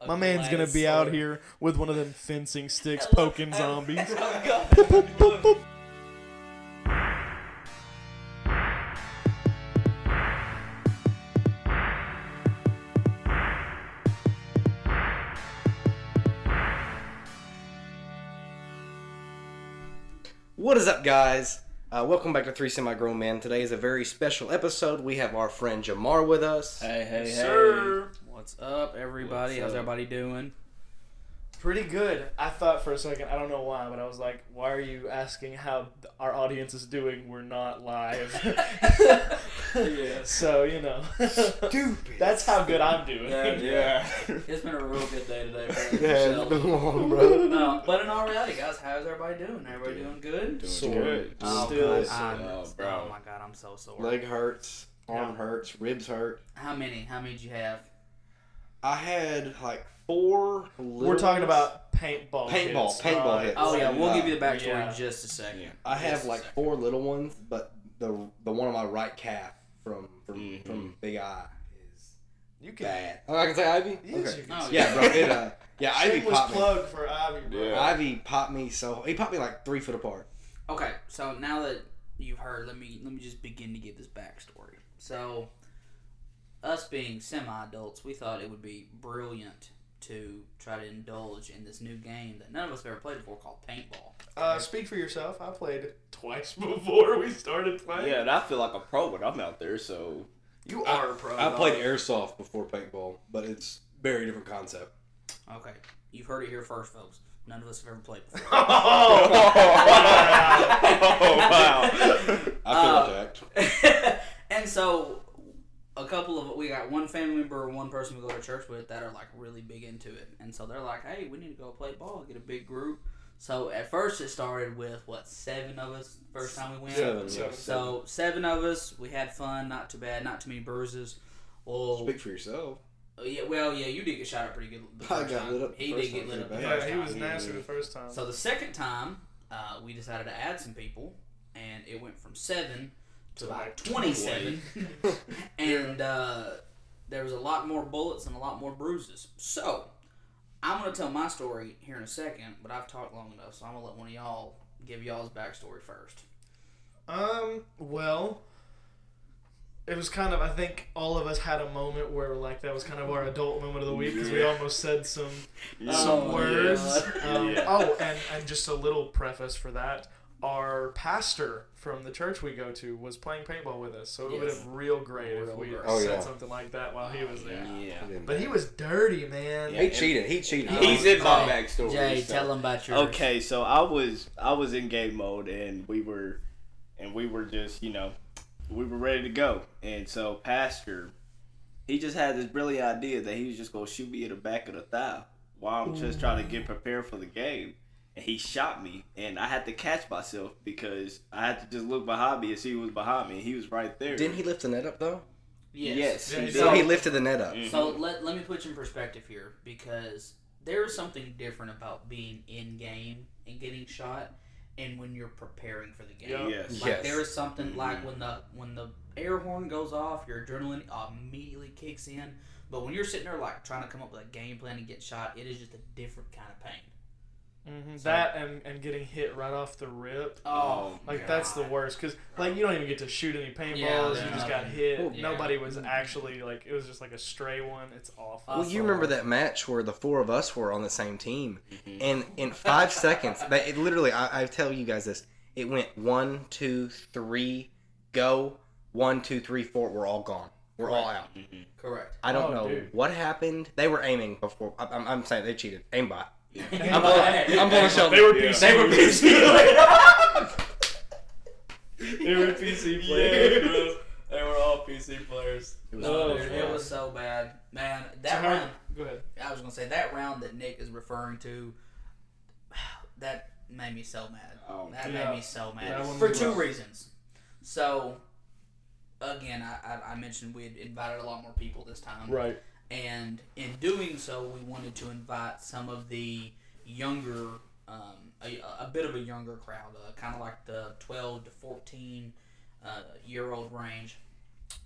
a My man's gonna glass be out here with one of them fencing sticks Hello- poking zombies. Boop, boop, boop. What is up, guys? Uh, welcome back to Three Semi Grown Men. Today is a very special episode. We have our friend Jamar with us. Hey, hey, hey. Sir. What's up, everybody? What's How's up? everybody doing? Pretty good. I thought for a second, I don't know why, but I was like, why are you asking how our audience is doing? We're not live. Yeah. So, you know. Stupid. That's how good I'm doing. Yeah. It's been a real good day today. For Yeah, it's Michelle. been long, bro. No, but in all reality, guys, how's everybody doing? Everybody doing good? Doing Sore. good. Oh, Still God, I'm- Oh, oh, my god, I'm so sore. Leg hurts, arm Yeah. hurts, ribs hurt. How many? How many did you have? I had like four. We're talking about paintball. Paintball, hits, paintball not- hits. Oh yeah, we'll Uh, give you the backstory yeah. in just a second. Yeah. I have Just a like second. four little ones, but the the one on my right calf from from Mhm. from Big Eye is You can. bad. Oh, I can say Ivy. Yes, you can Oh, Yeah, bro. It uh, yeah, Ivy Shameless popped me. plug for Ivy, bro. Yeah. Ivy popped me so he popped me like three foot apart. Okay, so now that you've heard, let me let me just begin to give this backstory. So, us being semi-adults, we thought it would be brilliant to try to indulge in this new game that none of us have ever played before called paintball. Uh, speak for yourself. I played twice before we started playing. Yeah, and I feel like a pro when I'm out there, so. You are a pro. I dog. played airsoft before paintball, but it's very different concept. Okay, you've heard it here first, folks. None of us have ever played before. oh, wow. I feel Uh, attacked. and so, a couple of we got one family member, or one person we go to church with that are like really big into it, and so they're like, "Hey, we need to go play ball, get a big group." So at first it started with what seven of us first time we went. Seven, Seven. So seven of us, we had fun, not too bad, not too many bruises. Well, Speak for yourself. uh, yeah, well, yeah, you did get shot up pretty good. The I got time. lit up the He first did get lit up. the first Yeah, he was time. nasty the first time. So the second time, uh, we decided to add some people, and it went from seven to To like like twenty-seven, and uh, there was a lot more bullets and a lot more bruises. So I'm gonna tell my story here in a second, but I've talked long enough, so I'm gonna let one of y'all give y'all's backstory first. Um, well, it was kind of, I think all of us had a moment where, like, that was kind of our adult moment of the week because we almost said some Yeah. some Oh, words. God. Um, Yeah. Oh, and, and just a little preface for that. Our pastor from the church we go to was playing paintball with us, so it would have been real great if we had Oh, said yeah. something like that while he was there. Yeah. But he was dirty, man. Yeah. He cheated. He cheated. He's in my Jay, backstory. Jay, so- tell him about your. Okay, so I was I was in game mode and we were and we were just, you know, we were ready to go. And so Pastor he just had this brilliant idea that he was just gonna shoot me in the back of the thigh while I'm just trying to get prepared for the game. And he shot me and I had to catch myself because I had to just look behind me and see who was behind me. He was right there. Didn't he lift the net up though? Yes. Yes, Yeah, he he. So he lifted the net up. Mhm. So let, let me put you in perspective here because there is something different about being in game and getting shot and when you're preparing for the game. Yeah. Yes. Like Yes. there is something Mhm. like when the when the air horn goes off, your adrenaline immediately kicks in. But when you're sitting there like trying to come up with a game plan and get shot, it is just a different kind of pain. Hmm So- That and, and getting hit right off the rip. Oh, Like that's the worst because like you don't even get to shoot any paintballs. Yeah, you just got hit. Yeah. Nobody was actually like it was just like a stray one. It's awful. Well, you remember that match where the four of us were on the same team, and in five seconds, they, it literally, I, I tell you guys this, it went one, two, three, go, one, two, three, four. We're all gone. We're all out. Mhm. Correct. I don't Oh, know dude. what happened. They were aiming before. I- I'm, I'm saying they cheated. Aimbot. I'm I'm blowing, I'm blowing Sheldon. They were Yeah. PC. They were players. they were PC players. Yeah, They were all PC players. No, Oh, dude, it was so bad, man. That how- round. Go ahead. I was gonna say that round that Nick is referring to. That made me so mad. Oh, That Yeah. made me so mad That one for two rough. reasons. So, again, I, I, I mentioned we had invited a lot more people this time, Right. And in doing so, we wanted to invite some of the younger, um, a, a bit of a younger crowd, uh, kind of like the twelve to fourteen uh, year old range,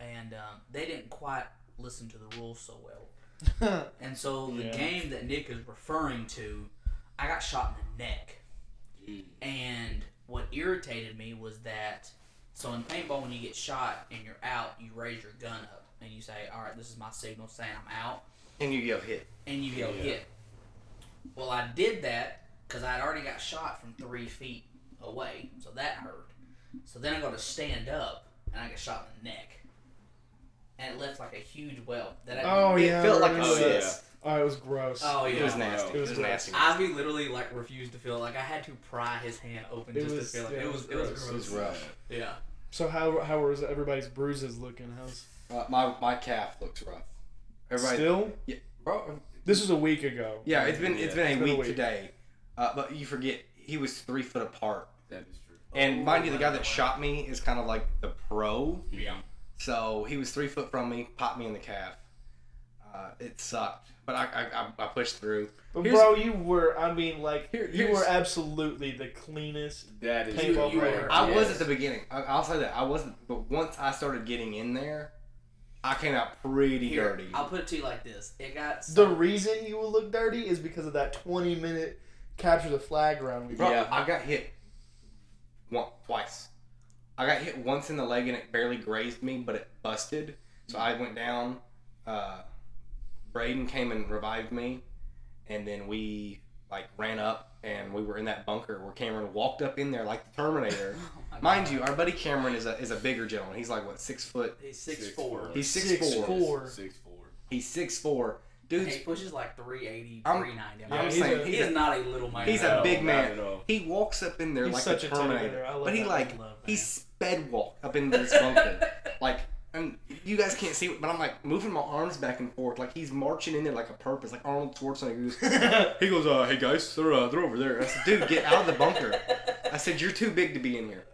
and um, they didn't quite listen to the rules so well. And so the Yeah. game that Nick is referring to, I got shot in the neck. Mm. And what irritated me was that so in paintball when you get shot and you're out, you raise your gun up and you say, "All right, this is my signal saying I'm out," And you yell hit. and you yell Yeah. hit. Well, I did that because I'd already got shot from three feet away, so that hurt. So then I go to stand up and I get shot in the neck, and it left like a huge welt. That I, Oh it yeah, felt like a Oh, that. cyst. Oh, it was gross. Oh yeah, It was nasty. It It was was, nasty. Ivy literally like refused to feel like I had to pry his hand open It just was- to feel it. yeah, it it was was it was gross. gross. It was rough. Yeah. So how how was everybody's bruises looking? How's Uh, my my calf looks rough. Everybody, still? bro, This was a week ago. yeah, it's been it's been a It's been a week week. today. Uh, but you forget he was three foot apart. That is true. And Oh, mind you, the guy wow. that shot me is kind of like the pro. Yeah. So he was three foot from me, popped me in the calf. Uh, it sucked, but I, I, I- I pushed through. But Here's- bro, you were I mean like Here- you were absolutely the cleanest. That is Paintball player. I was at the beginning. I, I'll say that I wasn't, but once I started getting in there, I came out pretty Here, dirty. I'll put it to you like this: It got The reason you will look dirty is because of that 20 minute capture the flag round we Bro. Yeah. I got hit one twice. I got hit once in the leg and it barely grazed me, but it busted. So I went down. Uh, Braden came and revived me, and then we like ran up and we were in that bunker where Cameron walked up in there like the Terminator. My Mind you, our buddy Cameron is a is a bigger gentleman. He's like what six foot. he's six, Six four. four. He's six, Six four. four. Six four. He's six four. Dude's he pushes like 380, I'm- 390. I Yeah, mean, I'm he's saying a- he he's is a, not a little man. he's a big not man. He walks up in there He's like such a Terminator. Terminator, love but he that. like I love he sped walk up into this bunker, like. And you guys can't see it, but I'm like moving my arms back and forth, like he's marching in there like a purpose, like Arnold Schwarzenegger. Goes, he goes, uh, "Hey guys, they're uh, they're over there." I said, "Dude, get out of the bunker." I said, "You're too big to be in here."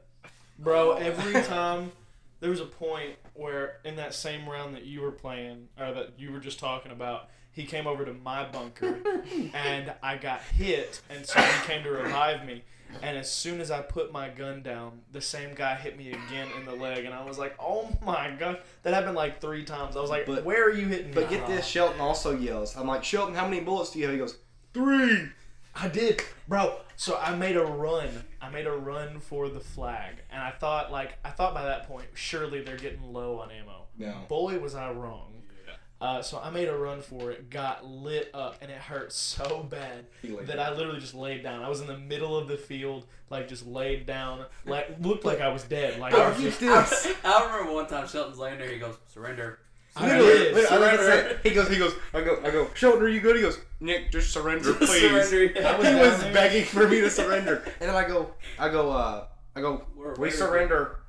Bro, every time there was a point where in that same round that you were playing, or that you were just talking about, he came over to my bunker and I got hit, and so he came to revive me. And as soon as I put my gun down, the same guy hit me again in the leg, and I was like, "Oh my god!" That happened like three times. I was like, But- "Where are you hitting me?" But get this, uh-huh. Shelton also yells. I'm like, Shelton, how many bullets do you have? He goes, three. I did, bro. So I made a run. I made a run for the flag, and I thought, like, I thought by that point, surely they're getting low on ammo. No. Boy, was I wrong. Yeah. Uh, so I made a run for it, got lit up, and it hurt so bad that down. I literally just laid down. I was in the middle of the field, like just laid down, like looked like I was dead. Like I was just, I, I remember one time Shelton's laying there. He goes, "Surrender." I Literally, literally, I was gonna Surrender. say, he goes, he goes, I go, I go, Shelton, are you good? He goes, Nick, just surrender, please. Surrender. I was he was there. begging for me to surrender, and then I go, I go, uh, I go, We're- we surrender,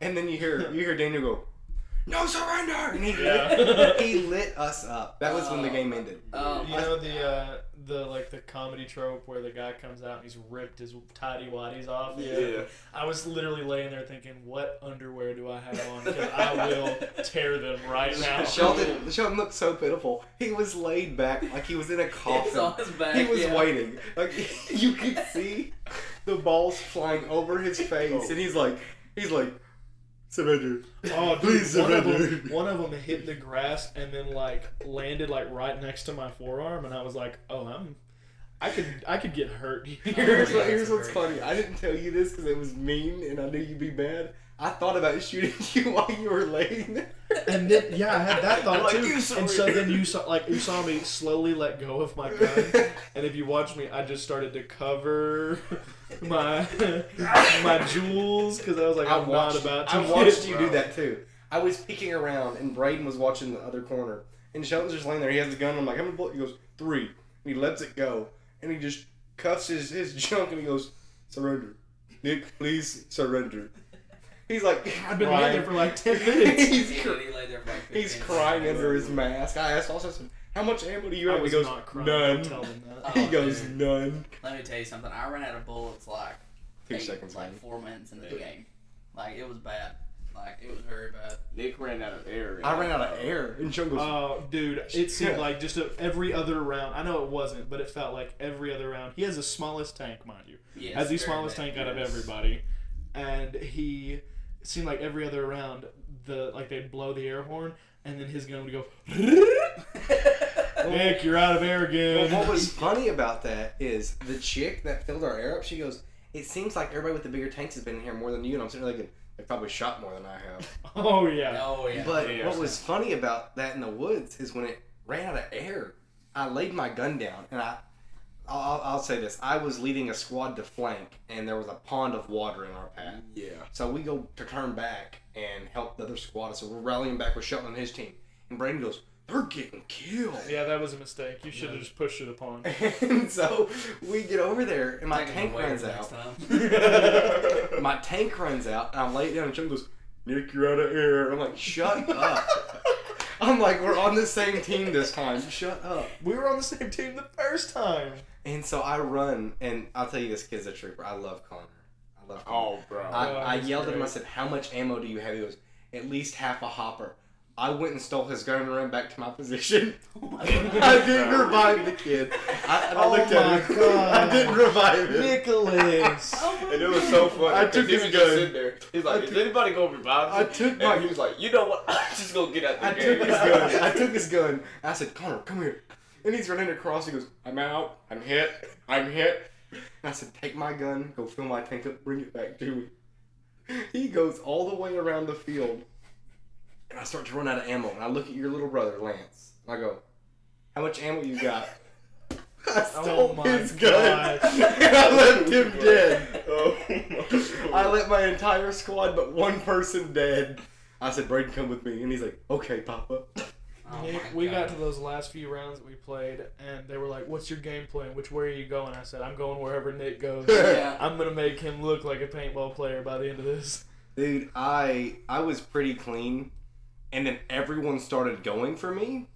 and then you hear, you hear Daniel go, no surrender, and he Yeah. he lit us up. That was when the game ended. Um, You know the uh, the like the comedy trope where the guy comes out and he's ripped his tidy waddies off. Yeah. I was literally laying there thinking, what underwear do I have on? Because I will tear them right now. Shelton, Shelton looked so pitiful. He was laid back like he was in a It's coffin. on his back. He was yeah. waiting. Like you could see the balls flying over his face, and he's like, he's like, surrender. Oh, dude, Please one of, them, one of them hit the grass and then like landed like right next to my forearm, and I was like, oh, I'm, I could, I could get hurt here. Oh, here's, what, here's what's very funny. I didn't tell you this because it was mean, and I knew you'd be mad. I thought about shooting you while you were laying there. And then yeah, I had that thought Like, too. And so then you saw like you saw me slowly let go of my gun, and if you watch me, I just started to cover my my jewels because I was like, I I'm watched, not about to. I watched you do that too. I was peeking around, and Braden was watching the other corner, and Shelton's just laying there. He has the gun. I'm like, how many bullets? He goes three, and he lets it go, and he just cuffs his his junk, and he goes, surrender, Nick, please surrender. He's like, I've been laying there for like ten minutes. he's He cr- did, he laid there for like he's crying under his mask. I asked also, I how much ammo do you I have? He goes, not crying. none. Don't tell them that. Oh, he goes, dude. none. Let me tell you something. I ran out of bullets like Two eight, seconds, like man. four minutes into the game. Like it was bad. Like it was very bad. Nick ran out of air. I ran out of air, in Sean goes, Oh, dude, it seemed like just a, every other round. I know it wasn't, but it felt like every other round. He has the smallest tank, mind you. Yes, has the smallest bad. tank out of everybody, and he it seemed like every other round the like they'd blow the air horn, and then his gun would go. Nick, you're out of air again. Well, what was funny about that is the chick that filled our air up. She goes, "It seems like everybody with the bigger tanks has been in here more than you." And I'm sitting there thinking, "They probably shot more than I have." oh yeah. Oh yeah. But Yeah. what was funny about that in the woods is when it ran out of air, I laid my gun down and I. I'll, I'll- I'll say this: I was leading a squad to flank, and there was a pond of water in our path. Yeah. So we go to turn back and help the other squad. So we're rallying back with Shelton and his team, and Braden goes, "They're getting killed." Yeah, that was a mistake. You should have just pushed it upon. And so we get over there, and my Taking tank runs out. My tank runs out, and I lay it down, and Chuck goes, Nick, you're out of air. I'm like, shut up. I'm like, we're on the same team this time. Shut up. We were on the same team the first time. And so I run, and I'll tell you, this kid's a trooper. I love Connor. I love Connor. Oh, bro. I, Oh, I he's yelled at him. I said, "How much ammo do you have?" He goes, "At least half a hopper." I went and stole his gun and ran back to my position. Oh my I didn't revive the kid. I, I Oh looked my at him. God. I didn't revive him. Nicholas. And it was so funny. I took he his was just gun. sitting there. He's like, I "Is took- anybody gonna revive me?" I took and my- he was like, "You know what? I'm just gonna get out the I game." took his gun. I took his gun. I said, Connor, come here. And he's running across. He goes, I'm out. I'm hit. I'm hit. And I said, take my gun, go fill my tank up, bring it back to me. He goes all the way around the field. And I start to run out of ammo. And I look at your little brother, Lance. And I go, how much ammo you got? I oh stole Oh my his gun. gosh. and I left him dead. Oh my I let my entire squad but one person dead. I said, Braden, come with me. And he's like, okay, Papa. Oh Nick, we God. got to those last few rounds that we played, and they were like, "What's your game plan? Which way are you going?" I said, "I'm going wherever Nick goes. Yeah. I'm gonna make him look like a paintball player by the end of this." Dude, I I was pretty clean, and then everyone started going for me,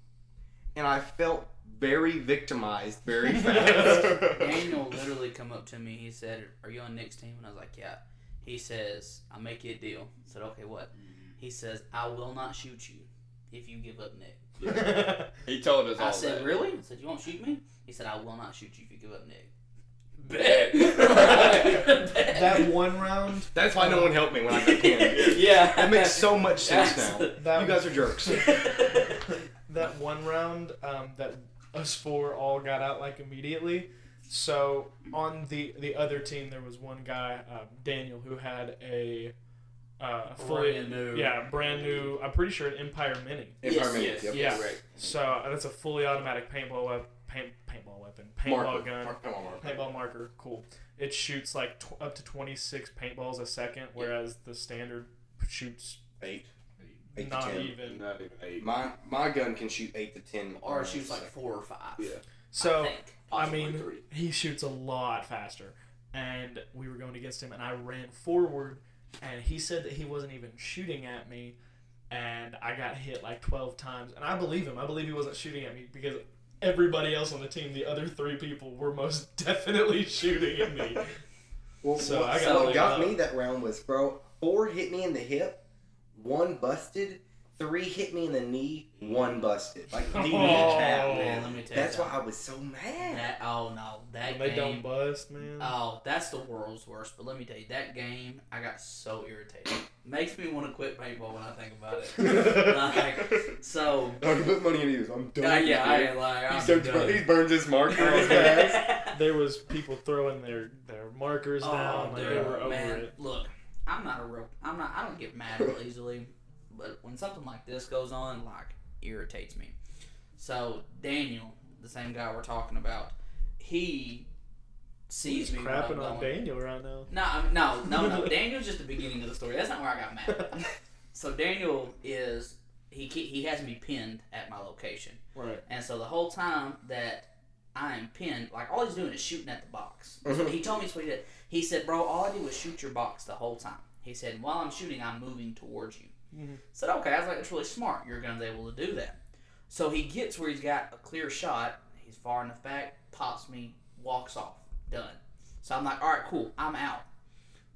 and I felt very victimized very fast. Daniel literally come up to me. He said, "Are you on Nick's team?" And I was like, "Yeah." He says, "I'll make you a deal." I said, "Okay, what?" Mm-hmm. He says, "I will not shoot you if you give up Nick." He told us all I said, that. "Really?" I said, "You won't shoot me?" He said, "I will not shoot you if you give up Nick." Bet. that one round, That's why no one helped me when I got pinned. yeah, That makes so much sense That's- now. that You guys are jerks. that one round um, that us four all got out like immediately. So on the the other team, there was one guy, uh, Daniel, who had a uh, fully Brand new. yeah brand new. I'm pretty sure an Empire Mini. Yes, Yes, yes, yeah. Right. So uh, that's a fully automatic paintball wep- paint paintball weapon, paintball Marker. gun, Mark- come on, Mark. paintball marker. Cool. It shoots like tw- up to 26 paintballs a second, whereas the standard shoots Eight. Eight to ten. even. Not even eight. My my gun can shoot eight to ten. Or it rounds shoots like four or five. Yeah. So I think. I mean, three. he shoots a lot faster. And we were going against him, and I ran forward, and he said that he wasn't even shooting at me, and I got hit like 12 times. And I believe him. I believe he wasn't shooting at me because everybody else on the team, the other three people, were most definitely shooting at me. Well, So what, I got so what got up. me that round was, bro, four hit me in the hip, one busted, three hit me in the knee, one busted. Like the knee Oh, tap. Man, let me tell That's you. why I was so mad. That, oh no, that When they don't bust, man. Oh, that's the world's worst. But let me tell you, that game, I got so irritated. Makes me want to quit paintball when I think about it. like, so, I already put money in these. I'm done. uh, yeah, it. I like. He I'm starts done. he burns his marker on his ass. there was people throwing their, their markers Oh, down. Like they dude, were over man, it. look, I'm not a real. I'm not. I don't get mad real easily, but when something like this goes on, like irritates me. So Daniel, the same guy we're talking about, he sees He's me crapping on Daniel right now. No, I mean, no, no, no. Daniel's just the beginning of the story. That's not where I got mad. So Daniel is he he has me pinned at my location, Right. and so the whole time that I am pinned, like all he's doing is shooting at the box. Mhm. He told me what he did. He said, "Bro, all I did was shoot your box the whole time." He said, "While I'm shooting, I'm moving towards you." Mhm. Said, "Okay." I was like, "That's really smart. Your gun's able to do that." So he gets where he's got a clear shot. He's far enough back, pops me, walks off. Done. So I'm like, "All right, cool. I'm out."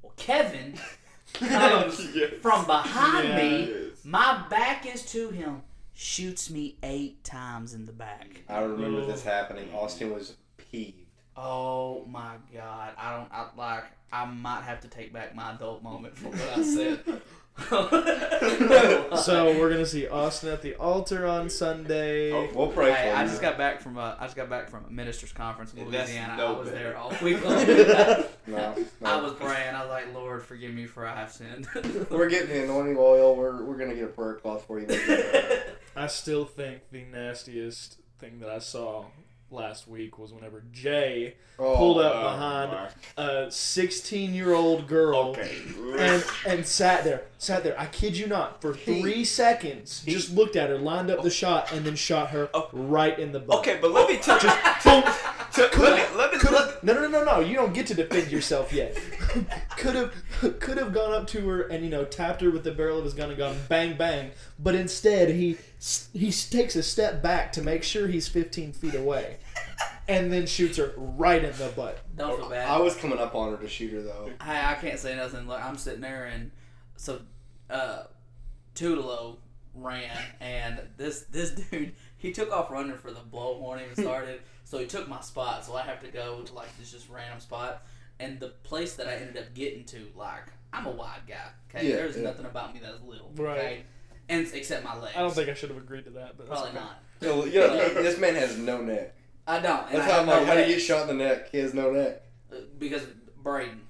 Well, Kevin comes from behind Yeah. me. My back is to him. Shoots me eight times in the back. I remember this happening. Austin was peeved. Oh my god! I don't I, like. I might have to take back my adult moment for what I said. So we're gonna see Austin at the altar on Sunday. Oh, we'll pray Hey, for I you. just got back from a I just got back from a ministers conference in that's Louisiana. no I was better. there all week long. No, I was praying. I was like, Lord, forgive me for I have sinned. We're getting the anointing oil. We're, we're gonna get a prayer cloth for you. I still think the nastiest thing that I saw last week was whenever Jay Oh, pulled up Oh, behind my. a 16 year old girl Okay. and and sat there, sat there. I kid you not, for three seconds, he, just looked at her, lined up the shot, and then shot her Oh. right in the butt. Okay, but let me tell you. Boom. Let me let me Could let, have no, no, no, no, no. You don't get to defend yourself yet. could have, could have gone up to her and you know tapped her with the barrel of his gun and gone bang bang. But instead, he he takes a step back to make sure he's 15 feet away, and then shoots her right in the butt. Don't feel bad. I was coming up on her to shoot her though. I, I can't say nothing. Look, I'm sitting there and so uh Tudelo ran and this this dude he took off running for the blowhorn even started. so he took my spot, so I have to go to like this just random spot. And the place that I ended up getting to, like, I'm a wide guy. Okay, Yeah, there's yeah. nothing about me that's little. Right. Okay, and except my legs. I don't think I should have agreed to that, but that's probably okay. not. Yo, yo, this man has no neck. I don't. and That's I how I'm have no like, how do you get shot in the neck? He has no neck. uh, Because Braden.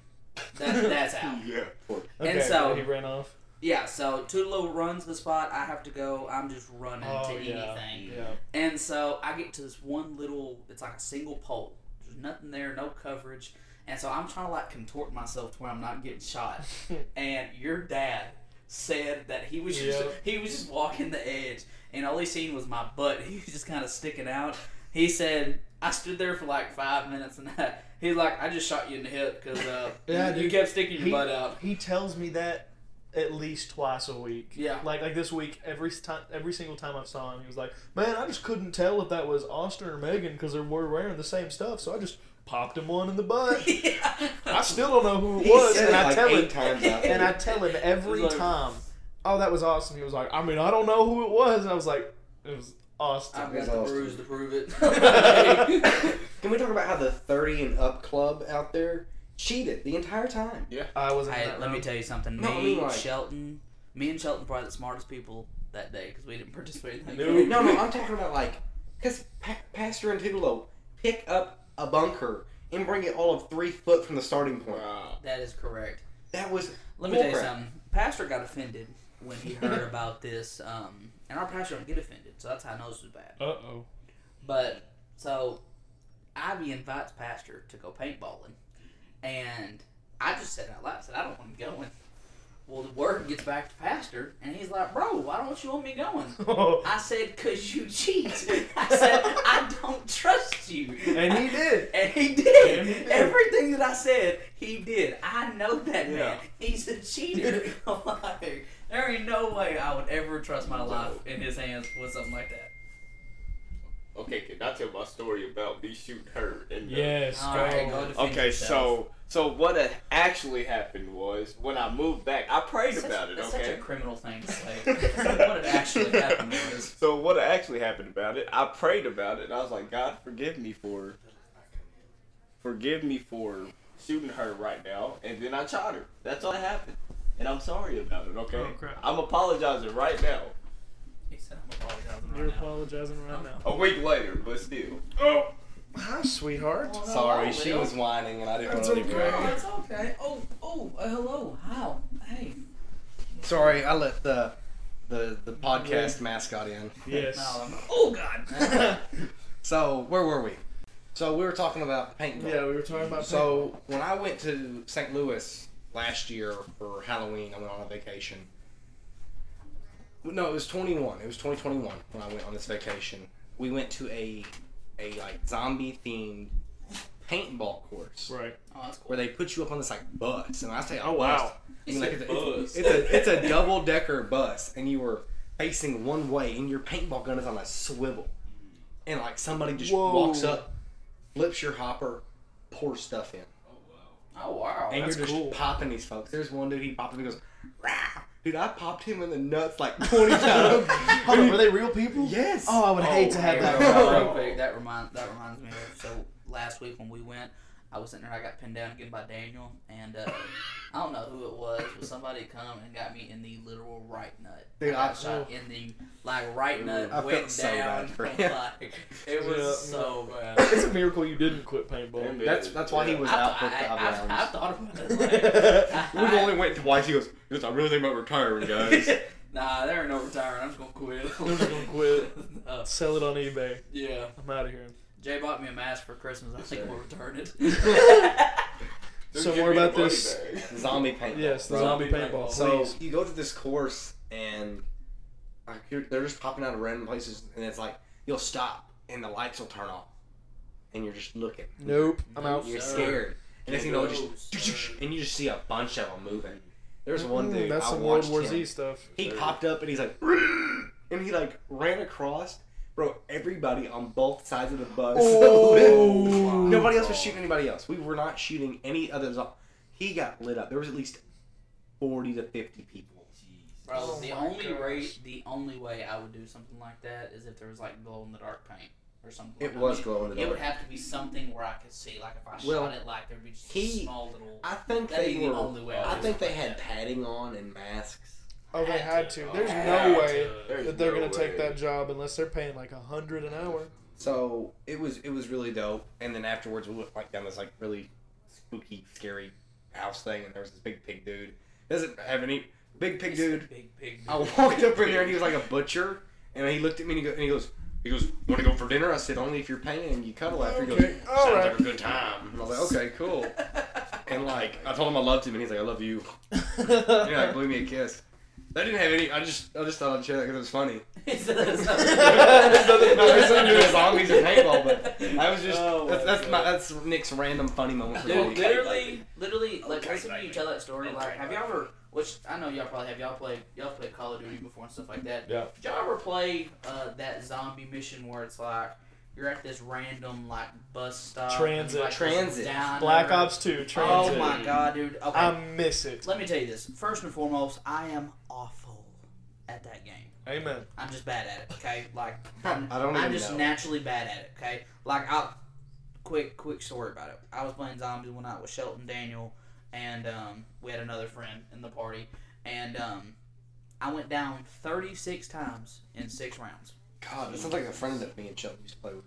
That, that's how. yeah. Okay, And so- he ran off. Yeah, so Tudelo runs the spot. I have to go. I'm just running Oh to yeah, anything. yeah. And so I get to this one little, it's like a single pole. There's nothing there, no coverage. And so I'm trying to like contort myself to where I'm not getting shot. and your dad said that he was just Yep. he was just walking the edge and all he seen was my butt. He was just kind of sticking out. He said I stood there for like five minutes and that he's like I just shot you in the hip because uh, Yeah, you dude. kept sticking your He- butt out. He tells me that at least twice a week. Yeah. Like like this week, every time, every single time I saw him, he was like, "Man, I just couldn't tell if that was Austin or Megan because they were wearing the same stuff, so I just popped him one in the butt." I still don't know who it He was, said and it I like tell eight him, times and I tell him every like- time, "Oh, that was Austin." He was like, "I mean, I don't know who it was," and I was like, "It was Austin." I've got the awesome. bruise to prove it. Can we talk about how the 30 and up club out there cheated the entire time? Yeah, I wasn't. in Hey, that let me tell you something. No, I me, mean, like- Shelton, me and Shelton probably the smartest people that day because we didn't participate in that. No. game. No, no, I'm talking about like, because pa- Pastor and Tudelo pick up a bunker and bring it all of three foot from the starting point. Wow. That is correct. That was Let me tell you something. Pastor got offended when he heard about this, um, and our pastor don't get offended, so that's how I know this was bad. Uh oh. But so Ivy invites Pastor to go paintballing, and I just said out loud, I said I don't want him going. Well, the word gets back to Pastor, and he's like, "Bro, why don't you want me going?" I said, "Cause you cheat." I said, "I don't trust you." and he did. And he did. And he did. Everything that I said, he did. I know that Yeah. man. He's a cheater. Like, there ain't no way I would ever trust my life in his hands with something like that. Okay, can I tell my story about me shooting her? In the, Yes. All go. right, Okay, so so what uh, actually happened was when I moved back, I prayed Such- about it. That's Okay. such a criminal thing to say. what had actually happened was. So what actually happened about it? I prayed about it. And I was like, God, forgive me for, forgive me for shooting her right now, and then I shot her. That's all that happened, and I'm sorry about it. Okay, Oh, crap. I'm apologizing right now. He I'm apologizing You're now. apologizing right now. A week later, but still. Oh, hi, sweetheart. Sorry, Hello, she Lil. was whining and I didn't That's want to leave okay. her. Oh, it's okay. Oh, oh, uh, hello. How? Hey. Sorry, I let the the the podcast mascot in. Yes. Oh, God. So where were we? So we were talking about paintball. yeah, we were talking about. So when I went to St. Louis last year for Halloween, I went on a vacation. No, it was 21. It was 2021 when I went on this vacation. We went to a a like zombie themed paintball course right. Oh, that's cool. where they put you up on this like bus, and I say, Oh wow. I mean, like it's, a, Bus. it's, it's a it's a double decker bus, and you were facing one way, and your paintball gun is on a swivel, and like somebody just Whoa. walks up, flips your hopper, pours stuff in, Oh, wow. and that's you're just cool. popping these folks. There's one dude he popped him, he goes, Rah! Dude, I popped him in the nuts like 20 times. Hold on, were they real people? yes. Oh, I would hate to have Hey, that. real- problem. real quick, that remind that reminds me of so last week when we went, I was sitting there. I got pinned down again by Daniel, and uh, I don't know who it was, but somebody come and got me in the literal right nut. Dude, I got I- shot in the like right nut. I went felt so down. bad for him. like, it was Yeah, so bad. It's a miracle you didn't quit paintball. And That's that's why he was I, out for I, five I, I, rounds. thought about it. Like, we only went twice. He goes, he goes, I really think about retiring, guys. nah, there ain't no retiring. I'm just gonna quit. I'm just gonna quit. Uh, Sell it on eBay. yeah. I'm out of here. Jay bought me a mask for Christmas. I think sir. we'll return it. So more about this. Zombie paintball. Yes, the zombie Zombie paintball. paintball. So Please. you go to this course and like, you're, they're just popping out of random places, and it's like you'll stop and the lights will turn off, and you're just looking. Nope. I'm out. You're Sir. scared, and next thing you know, No, just and you just see a bunch of them moving. There's one Mm, dude. That's I some World watched War him. Z stuff. He popped up and he's like, and he like ran across. Bro, everybody on both sides of the bus. Oh. Nobody else was shooting anybody else. We were not shooting any other. zo- He got lit up. There was at least forty to fifty people. Bro, Oh the only rate, the only way I would do something like that is if there was like glow in the dark paint or something. It like was that. glow in the dark. It would have to be something where I could see. Like if I Well, shot it, like there'd be just he- a small little. I think they be the were. only way I I think they something had that. padding on and masks. Oh, they had to. Oh, There's Had no way There's that they're no gonna take that job unless they're paying like a hundred an hour. So it was it was really dope. And then afterwards we went like down this like really spooky, scary house thing, and there was this big pig dude. Doesn't have any big pig It's dude. Big pig. I walked up in there and he was like a butcher, and he looked at me and he, go, and he goes, he goes, want to go for dinner? I said, only if you're paying. And you cuddle after. He Okay, goes, sounds all right. like a good time. And I was like, okay, cool. And like I told him I loved him, and he's like, I love you. And he like blew me a kiss. That didn't have any. I just I just thought I'd share that because it was funny. It's- it's- There's nothing, nothing to do with zombies or paintball, but I was just Oh that's, my that's my that's Nick's random funny moment for the Dude, week. literally, literally, like Okay, listening to you baby. tell that story, like, have y'all ever? Which I know y'all probably have. Y'all played, y'all played Call of Duty before and stuff like that. Yeah. Did y'all ever play uh, that zombie mission where it's like you're at this random like bus stop, Transit. like, Transit. diner? Black Ops 2 Transit. Oh my god, dude. Okay, I miss it. let me tell you this. First and foremost, I am awful at that game. Amen. I'm just bad at it. Okay, like I'm, I don't know. I'm even just know. naturally bad at it. Okay, like I'll quick quick story about it. I was playing zombies one night with Shelton Daniel, and um, we had another friend in the party, and um, I went down 36 times in six rounds. God, this sounds like a friend that me and Shelton used to play with.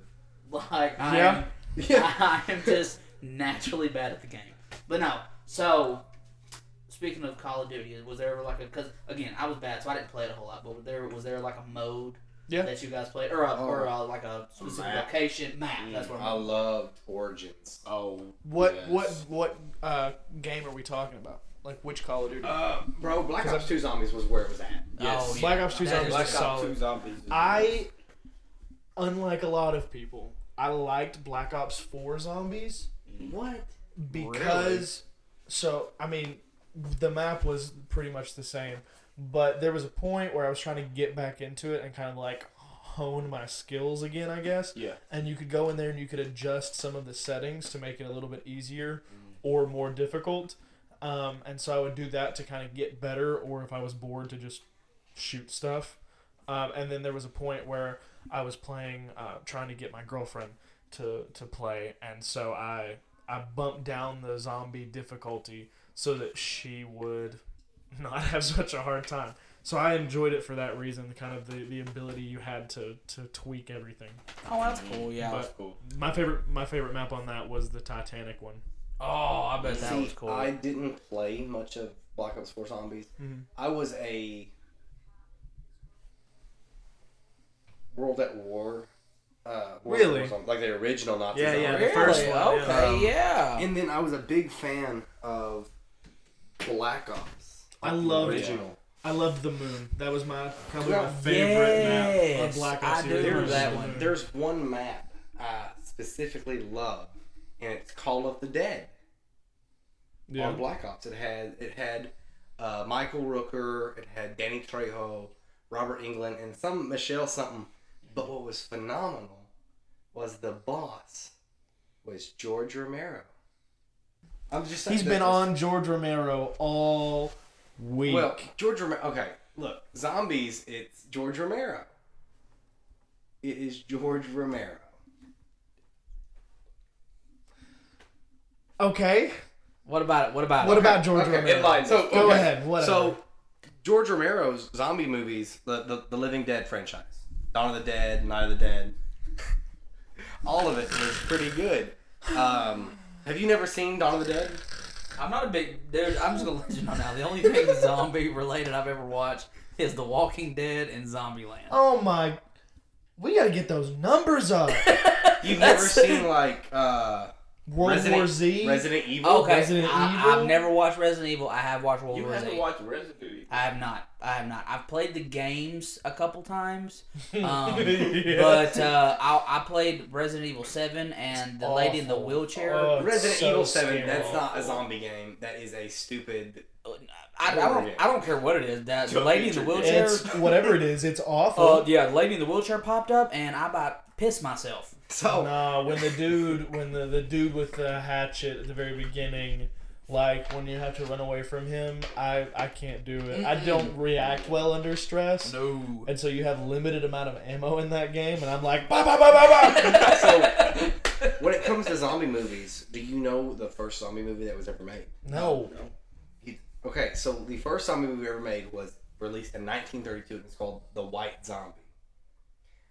Like I Yeah. am, Yeah. I am just naturally bad at the game. But no, so speaking of Call of Duty, was there ever like a because again I was bad, so I didn't play it a whole lot. But was there was there like a mode Yeah. that you guys played, or a, or Oh. a, like a specific map. location map? That's what I I'm. loved Origins. Oh. What yes. what what uh, game are we talking about? Like which Call of Duty? Uh, bro, Black Ops 2 Zombies was where it was at. Yes. Oh, yeah. Black Ops 2 That Zombies is Black the- Ops solid. 2 Zombies. is I, unlike a lot of people, I liked Black Ops 4 Zombies What? because, so, I mean, the map was pretty much the same, but there was a point where I was trying to get back into it and kind of like hone my skills again, I guess. Yeah. And you could go in there and you could adjust some of the settings to make it a little bit easier or more difficult. Um, and so I would do that to kind of get better, or if I was bored, to just shoot stuff. Um, and then there was a point where I was playing, uh, trying to get my girlfriend to, to play, and so I I bumped down the zombie difficulty so that she would not have such a hard time. So I enjoyed it for that reason, kind of the, the ability you had to, to tweak everything. Oh, that's cool. Yeah. But- cool. My favorite my favorite map on that was the Titanic one. Oh, I bet that was cool. I didn't play much of Black Ops 4 Zombies. Mhm. I was a World at War. Uh, World Really? War Zombies, like the original Nazi Yeah, yeah, zombies. the first one, yeah. Okay. Um, yeah. And then I was a big fan of Black Ops. I like the loved- original. I loved the moon. That was my probably Yeah. my favorite map on Yes, Black I Ops. do remember that one. there's one map I specifically love, and it's Call of the Dead. yeah. on Black Ops. It had it had uh, Michael Rooker, it had Danny Trejo, Robert Englund, and some Michelle something. But what was phenomenal was the boss was George Romero. I'm just He's been on George Romero all week. Well, George Romero. Okay, look, zombies. It's George Romero. It is George Romero. Okay. What about it? What about it? What it? about George okay, Romero? in line. So Go okay. ahead. Whatever. So George Romero's zombie movies, the, the the Living Dead franchise, Dawn of the Dead, Night of the Dead, all of it was pretty good. Um, have you never seen Dawn of the Dead? I'm not a big dude. I'm just gonna let you know now. The only thing zombie related I've ever watched is The Walking Dead and Zombieland. oh my, we gotta get those numbers up. You've never seen like uh, World Resident, War Z. Resident Evil? Okay, Resident I, Evil? I've never watched Resident Evil. I have watched World You War haven't watched Resident Evil. I have not. I have not. I've played the games a couple times, um, Yeah. but uh, I, I played Resident Evil Seven and the lady in the wheelchair. Oh, Resident so Evil Seven. scary. That's not a zombie game. That is a stupid. I, I don't. I don't care what it is. That the lady in the wheelchair. It's whatever it is. It's awful. Uh, yeah, the lady in the wheelchair popped up, and I about pissed myself. So Nah, when the dude, when the, the dude with the hatchet at the very beginning, like when you have to run away from him, I I can't do it. I don't react well under stress, No. and so you have limited amount of ammo in that game, and I'm like, bye bye bye bye bye. so when it comes to zombie movies, do you know the first zombie movie that was ever made? no, Okay, so the first zombie movie ever made was released in 1932 and it's called The White Zombie.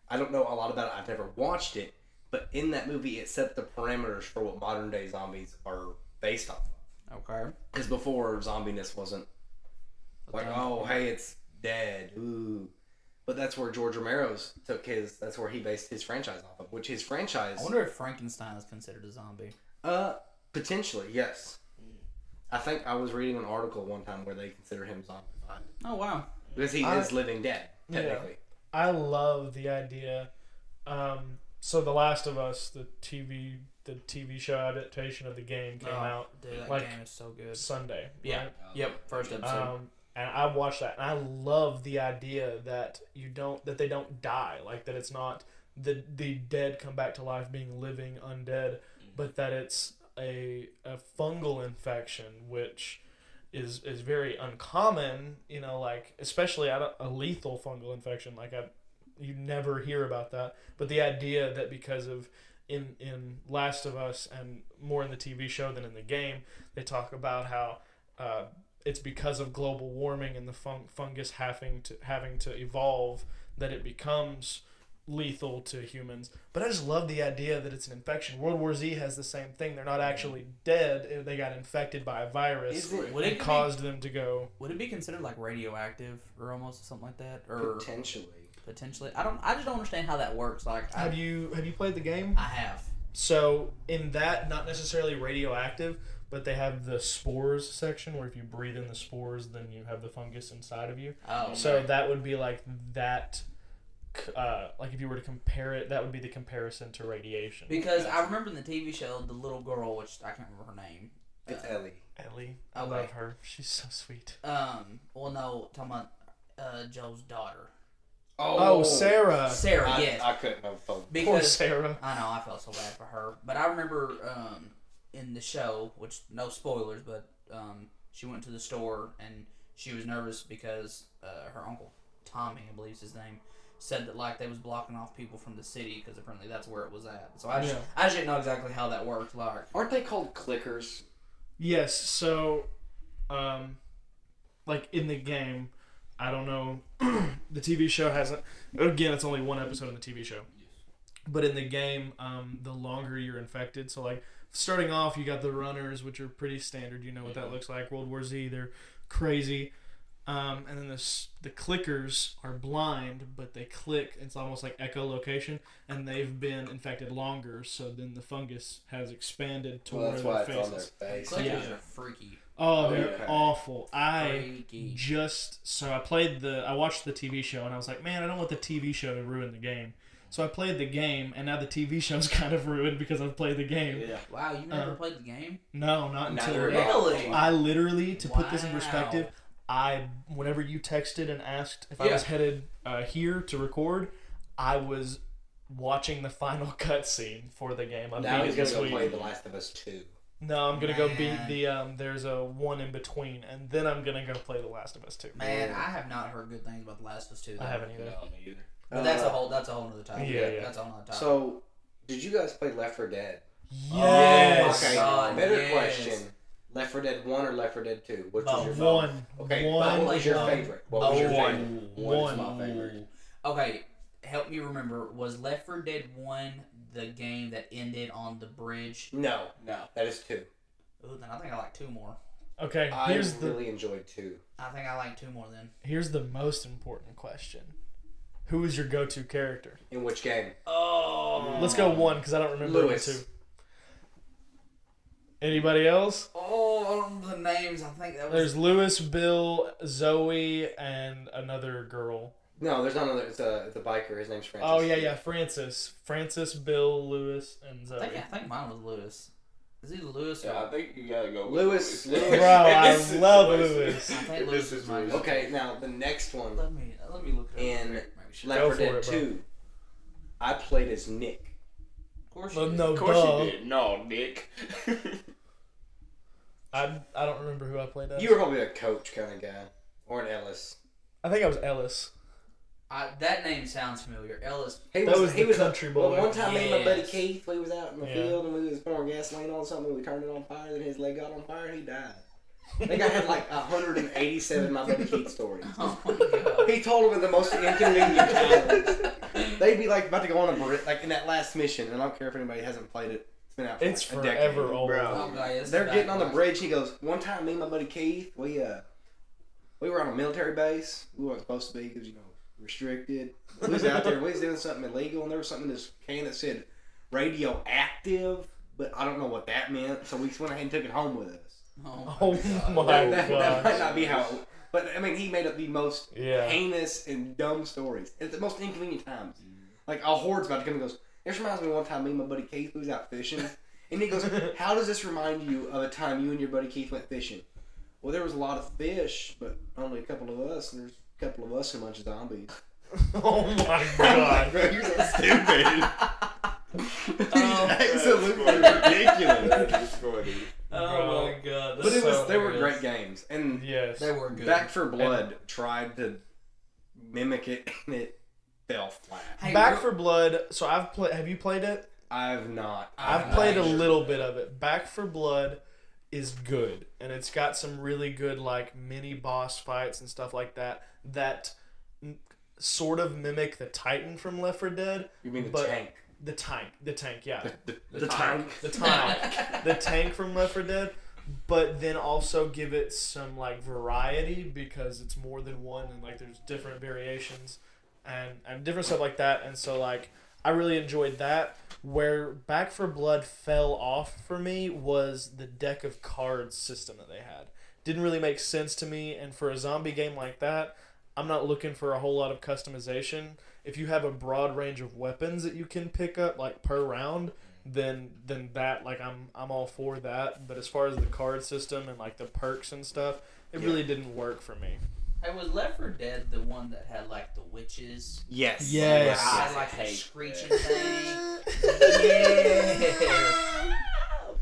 I don't know a lot about it. I've never watched it, but in that movie, it set the parameters for what modern day zombies are based off of. Okay. Because before, zombiness wasn't like, Okay. oh, hey, it's dead. Ooh. But that's where George Romero's took his. That's where he based his franchise off of. Which his franchise, I wonder if Frankenstein is considered a zombie. uh, potentially yes. I think I was reading an article one time where they consider him zombified. Oh wow. Because he I- is living dead, Yeah. I love the idea. Um, so The Last of Us, the TV, the TV show adaptation of the game came Oh, out Dude, that like, game is so good. Sunday. Yeah. right? Yep. First episode. Um, and I watched that, and I love the idea that you don't that they don't die, like that it's not the the dead come back to life being living undead, but that it's a a fungal infection, which is is very uncommon. You know, like especially at a, a lethal fungal infection, like I you never hear about that. But the idea that because of in in Last of Us and more in the TV show than in the game, they talk about how uh, it's because of global warming and the fun- fungus having to having to evolve that it becomes lethal to humans. But I just love the idea that it's an infection. World War Z has the same thing. They're not actually dead. Uh, they got infected by a virus Is it Would and it be, caused them to go. would it be considered like radioactive or almost something like that, or Potentially. potentially? I don't. I just don't understand how that works. Like I, Have you have you played the game? I have. So in that, not necessarily radioactive, but they have the spores section where if you breathe in the spores, then you have the fungus inside of you. Oh. So that would be like that. C- Uh, like if you were to compare it, that would be the comparison to radiation. Because I remember in the TV show, the little girl, which I can't remember her name. It's Ellie. Ellie, I Okay. love her. She's so sweet. Um. Well, no, talking about uh, Joel's daughter, Oh, Sarah. Sarah. I, yes. I couldn't have told. Poor because Sarah. I know I felt so bad for her, but I remember um, in the show, which no spoilers, but um, she went to the store and she was nervous because uh, her uncle Tommy, I believe is his name, said that like they was blocking off people from the city because apparently that's where it was at. So I just, Yeah. I just didn't know exactly how that worked. Like, Aren't they called clickers? Yes. So, um, like in the game, I don't know. the TV show hasn't. Again, it's only one episode in the TV show. But in the game, um, the longer you're infected, so like starting off, you got the runners, which are pretty standard. You know what that looks like. World War Z, they're crazy. Um, and then the the clickers are blind, but they click. It's almost like echolocation, and they've been infected longer. So then the fungus has expanded to Well, that's where why their it's on their faces. face. clickers Yeah. are freaky. Oh, they're yeah. awful. I Freaky. just so I played the I watched the TV show and I was like, man, I don't want the TV show to ruin the game. So I played the game and now the TV show's kind of ruined because I've played the game. Yeah. Wow, you never Uh, played the game? No, not until Neither Really? I literally to put this in perspective, I whenever you texted and asked if I was headed uh, here to record, I was watching the final cutscene for the game. I Now beat he's it gonna this go week. play The Last of Us Two. No, I'm gonna go beat the um. There's a one in between, and then I'm gonna go play The Last of Us Two. Man, I have not heard good things about The Last of Us 2. I haven't either. No, me either. But that's a Uh, whole that's a whole other topic. Yeah, yeah. That's a whole other topic. So, did you guys play Left 4 Dead? Yes. Okay, God, better yes. question. Left 4 Dead 1 or Left 4 Dead 2? Which was your favorite? One. Okay, One. what was your one. favorite? What was your Oh, favorite? One. One. One is my favorite. Okay, help me remember. Was Left 4 Dead 1 the game that ended on the bridge? No, No. that is 2. Ooh, then I think I like two more. Okay, I here's the really enjoyed 2. I think I like two more then. here's the most important question. Who is your go-to character? In which game? Oh. Let's go one because I don't remember Louis. two. Anybody else? Oh, I don't remember the names. I think that was. There's Louis, Bill, Zoe, and another girl. No, there's not another. It's a, it's a biker. His name's Francis. Oh yeah, yeah, Francis, Francis, Bill, Louis, and I Zoe. think, I think mine was Louis. Is he Louis? Yeah, I think you gotta go with Louis- Louis. Louis. Bro, I love situation. Louis. I think Louis this is mine. situation. Okay, now the next one, Let me let me look it up. In Make sure. Left 4 for Dead it, 2. I played as Nick. Of course Well, you did. no, Of course duh. you did. No, Nick. I I don't remember who I played as. You were probably a coach kind of guy, or an Ellis. I think I was Ellis. I, that name sounds familiar. Ellis. He That was he the was country a, boy. Well, one time, me and my buddy Keith, we was out in the Yeah. field and we was pouring gasoline on something. We turned it on fire, then his leg got on fire, and he died. I think I had like 187 my buddy Keith stories. Oh my god. He told them in the most inconvenient times. They'd be like about to go on a bri- like in that last mission, and I don't care if anybody hasn't played it. It's been out for It's like a decade. forever old. Bro. Oh god, They're getting on the bridge. He goes, one time, me and my buddy Keith, we uh, we were on a military base. We weren't supposed to be because you know restricted. We was out there. We was doing something illegal, and there was something in this can that said radioactive, but I don't know what that meant. So we went ahead and took it home with us. Oh Oh god. my that, that, that might not be how. It, but I mean, he made up the most Yeah. heinous and dumb stories at the most inconvenient times. Like a horde's about to come and goes. This reminds me of one time me and my buddy Keith we was out fishing, and he goes, "How does this remind you of a time you and your buddy Keith went fishing?" Well, there was a lot of fish, but only a couple of us. And there's a couple of us and a bunch of zombies. oh my god. Bro, you're so stupid. Oh, absolutely ridiculous. is funny. Oh my god. But it was So they were hilarious. great games, and Yes. They were good. Back 4 Blood tried to mimic it, and it fell flat. Hey, Back 4 Blood. So I've played. Have you played it? I've not. I've I've played a not. little bit of it. Back 4 Blood is good, and it's got some really good like mini boss fights and stuff like that that sort of mimic the Titan from Left 4 Dead. You mean the But- tank? The tank, the tank, yeah, The, the tank, the tank, the tank from Left 4 Dead. But then also give it some like variety because it's more than one and like there's different variations and and different stuff like that. And so like I really enjoyed that. Where Back 4 Blood fell off for me was the deck of cards system that they had. Didn't really make sense to me, and for a zombie game like that, I'm not looking for a whole lot of customization. If you have a broad range of weapons that you can pick up like per round, then then that like I'm I'm all for that. But as far as the card system and like the perks and stuff, it Yeah. really didn't work for me. Hey, was Left 4 Dead the one that had like the witches? Yes. Yes. I had like the screeching thing. yes.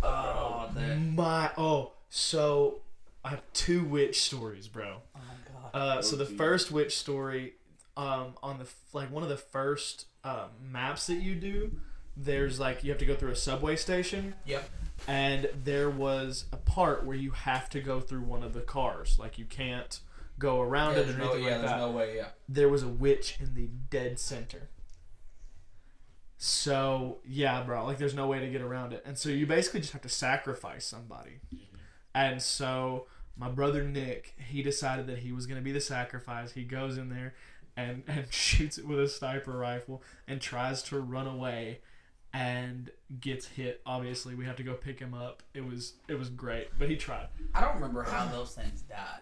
Oh, that. My oh, so I have two witch stories, bro. Oh my god. Uh, so the first witch story, um, on the like one of the first uh, maps that you do, there's like you have to go through a subway station. Yep. And there was a part where you have to go through one of the cars, like you can't go around Yeah, it or there's no, yeah, like there's that. no way. Yeah. There was a witch in the dead center. So yeah, bro, like there's no way to get around it, and so you basically just have to sacrifice somebody. And so my brother Nick, he decided that he was gonna be the sacrifice. He goes in there and and shoots it with a sniper rifle and tries to run away and gets hit. Obviously, we have to go pick him up. It was it was great, but he tried. I don't remember how those things died.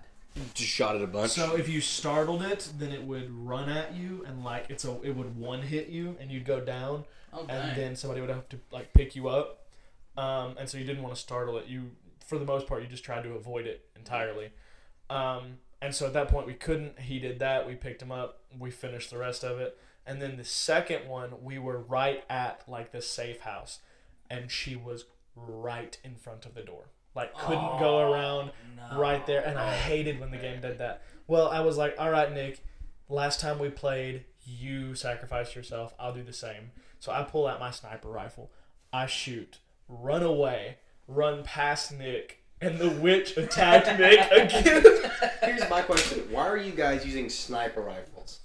Just shot it a bunch. So if you startled it, then it would run at you and like it's a it would one hit you and you'd go down Oh, and then somebody would have to like pick you up. Um, and so you didn't want to startle it. You for the most part you just tried to avoid it entirely. Um, and so at that point we couldn't. He did that. We picked him up. We finished the rest of it. And then the second one we were right at like the safe house, and she was right in front of the door. Like couldn't go Oh, around no. right there, and I hated when the game did that. Well, I was like, all right, Nick, last time we played, you sacrificed yourself. I'll do the same. So I pull out my sniper rifle. I shoot. run away, run past Nick, and the witch attacked Nick again. Here's my question: Why are you guys using sniper rifles?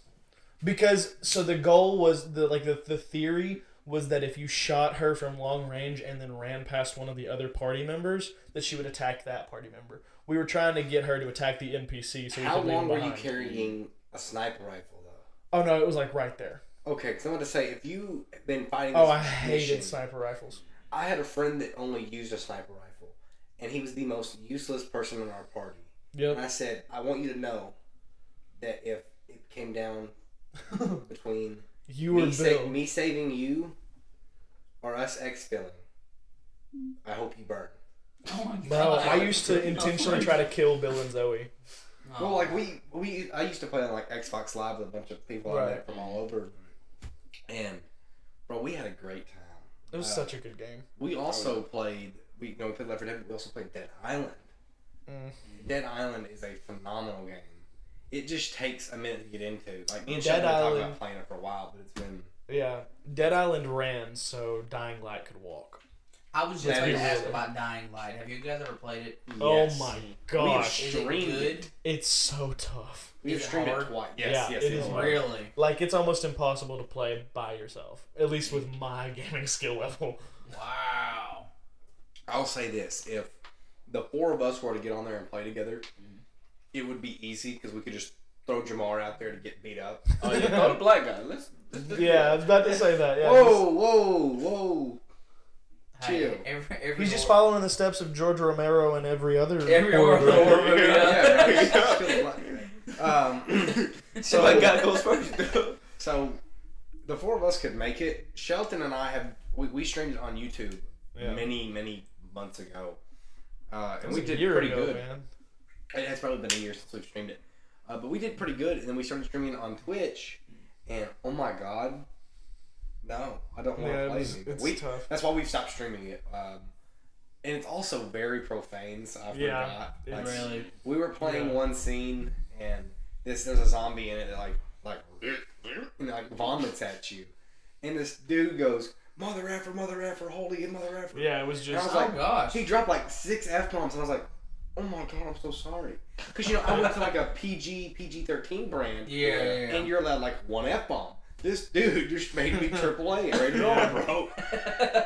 Because so the goal was the like the, the theory was that if you shot her from long range and then ran past one of the other party members, that she would attack that party member. We were trying to get her to attack the NPC. So How long were you carrying a sniper rifle though? Oh no, it was like right there. Okay, because I'm going to say if you've been fighting. Oh, I hated mission- sniper rifles. I had a friend that only used a sniper rifle, and he was the most useless person in our party. And I said, I want you to know that if it came down between You were me, sa- me saving you or us exfilling, I hope you burn. Oh my No, I used to intentionally try to kill Bill and Zoe. Oh. Well, like we we I used to play on like Xbox Live with a bunch of people I Right. met from all over, and bro, we had a great time. It was Uh, such a good game. We also played we you know we played Left 4 Dead. but We also played Dead Island. Mm. Dead Island is a phenomenal game. It just takes a minute to get into. Like me and Dead Dead talked Island- about playing it for a while, but it's been Yeah, Dead Island ran so Dying Light could walk. I was just going to ask about Dying Light. Have you guys ever played it? Oh Yes. my We have gosh, Is it streamed good? it. it's so tough. We've Is it streamed hard? it twice. Yeah, Yes, yes, it it is is. hard. Really? Like it's almost impossible to play by yourself, at least with my gaming skill level. Wow. I'll say this: if the four of us were to get on there and play together, mm-hmm. it would be easy because we could just throw Jamar out there to get beat up. Oh yeah, throw the black guy. Let's. Let's do Yeah, I was about to say that. Yeah, whoa, whoa, whoa! Hey, Chill. every, every he's, he's just horror- following the steps of George Romero and every other Every horror horror director. movie, yeah, yeah. right. Um, So black guy goes first. so the four of us could make it. Shelton and I have we, we streamed it on YouTube Yeah. many many months ago, uh, and we did pretty ago, good. man. It has probably been a year since we've streamed it, uh, but we did pretty good. And then we started streaming on Twitch, and oh my god, no, I don't want to it play anymore. it's We, tough. that's why we've stopped streaming it. Um, and it's also very profane, so I Yeah, forgot. Like, Really? we were playing Yeah. one scene, and this there's a zombie in it that like like and like vomits at you, and this dude goes mother effer, mother effer, holy mother effer. Yeah, it was And I just. was Oh like, gosh. he dropped like six f bombs, and I was like, oh my god, I'm so sorry, because you know I went to like a PG PG thirteen brand, Yeah, yeah, yeah. and you're allowed like one f bomb. This dude just made me triple A rated Yeah. R, bro.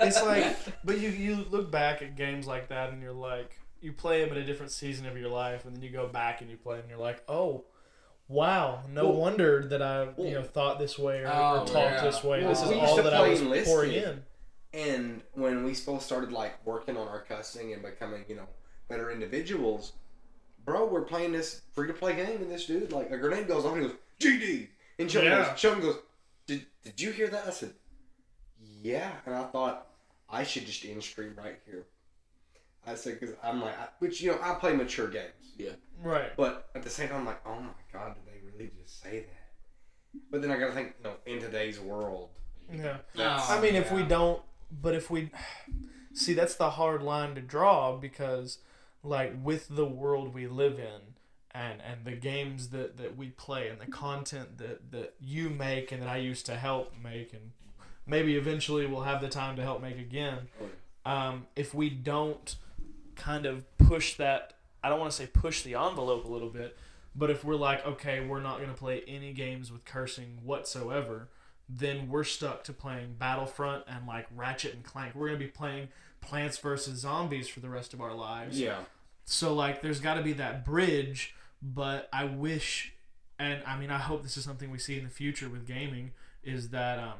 it's like, but you you look back at games like that and you're like, you play them at a different season of your life, and then you go back and you play them, and you're like, oh, wow, no Well- wonder that I well- you know thought this way or, Oh, or talked yeah. this way. Well, this is all that I was enlisted. pouring in. And when we both started like working on our cussing and becoming, you know, better individuals, bro, we're playing this free to play game, and this dude like a grenade goes off, and he goes GD, and Shelton Yeah. goes, Shelton goes, did did you hear that? I said, yeah, and I thought I should just end stream right here. I said because I'm like, I, which you know, I play mature games, Yeah. Right. but at the same time, I'm like, oh my god, did they really just say that? But then I gotta think, you know, in today's world, Yeah. Oh, I mean, if we don't, but if we see, that's the hard line to draw because, like, with the world we live in, and and the games that that we play, and the content that that you make, and that I used to help make, and maybe eventually we'll have the time to help make again. Um, if we don't kind of push that, I don't want to say push the envelope a little bit, but if we're like, okay, we're not going to play any games with cursing whatsoever, then we're stuck to playing Battlefront and like Ratchet and Clank. We're going to be playing Plants vs. Zombies for the rest of our lives. yeah, So like there's got to be that bridge, but I wish and I mean I hope this is something we see in the future with gaming is that um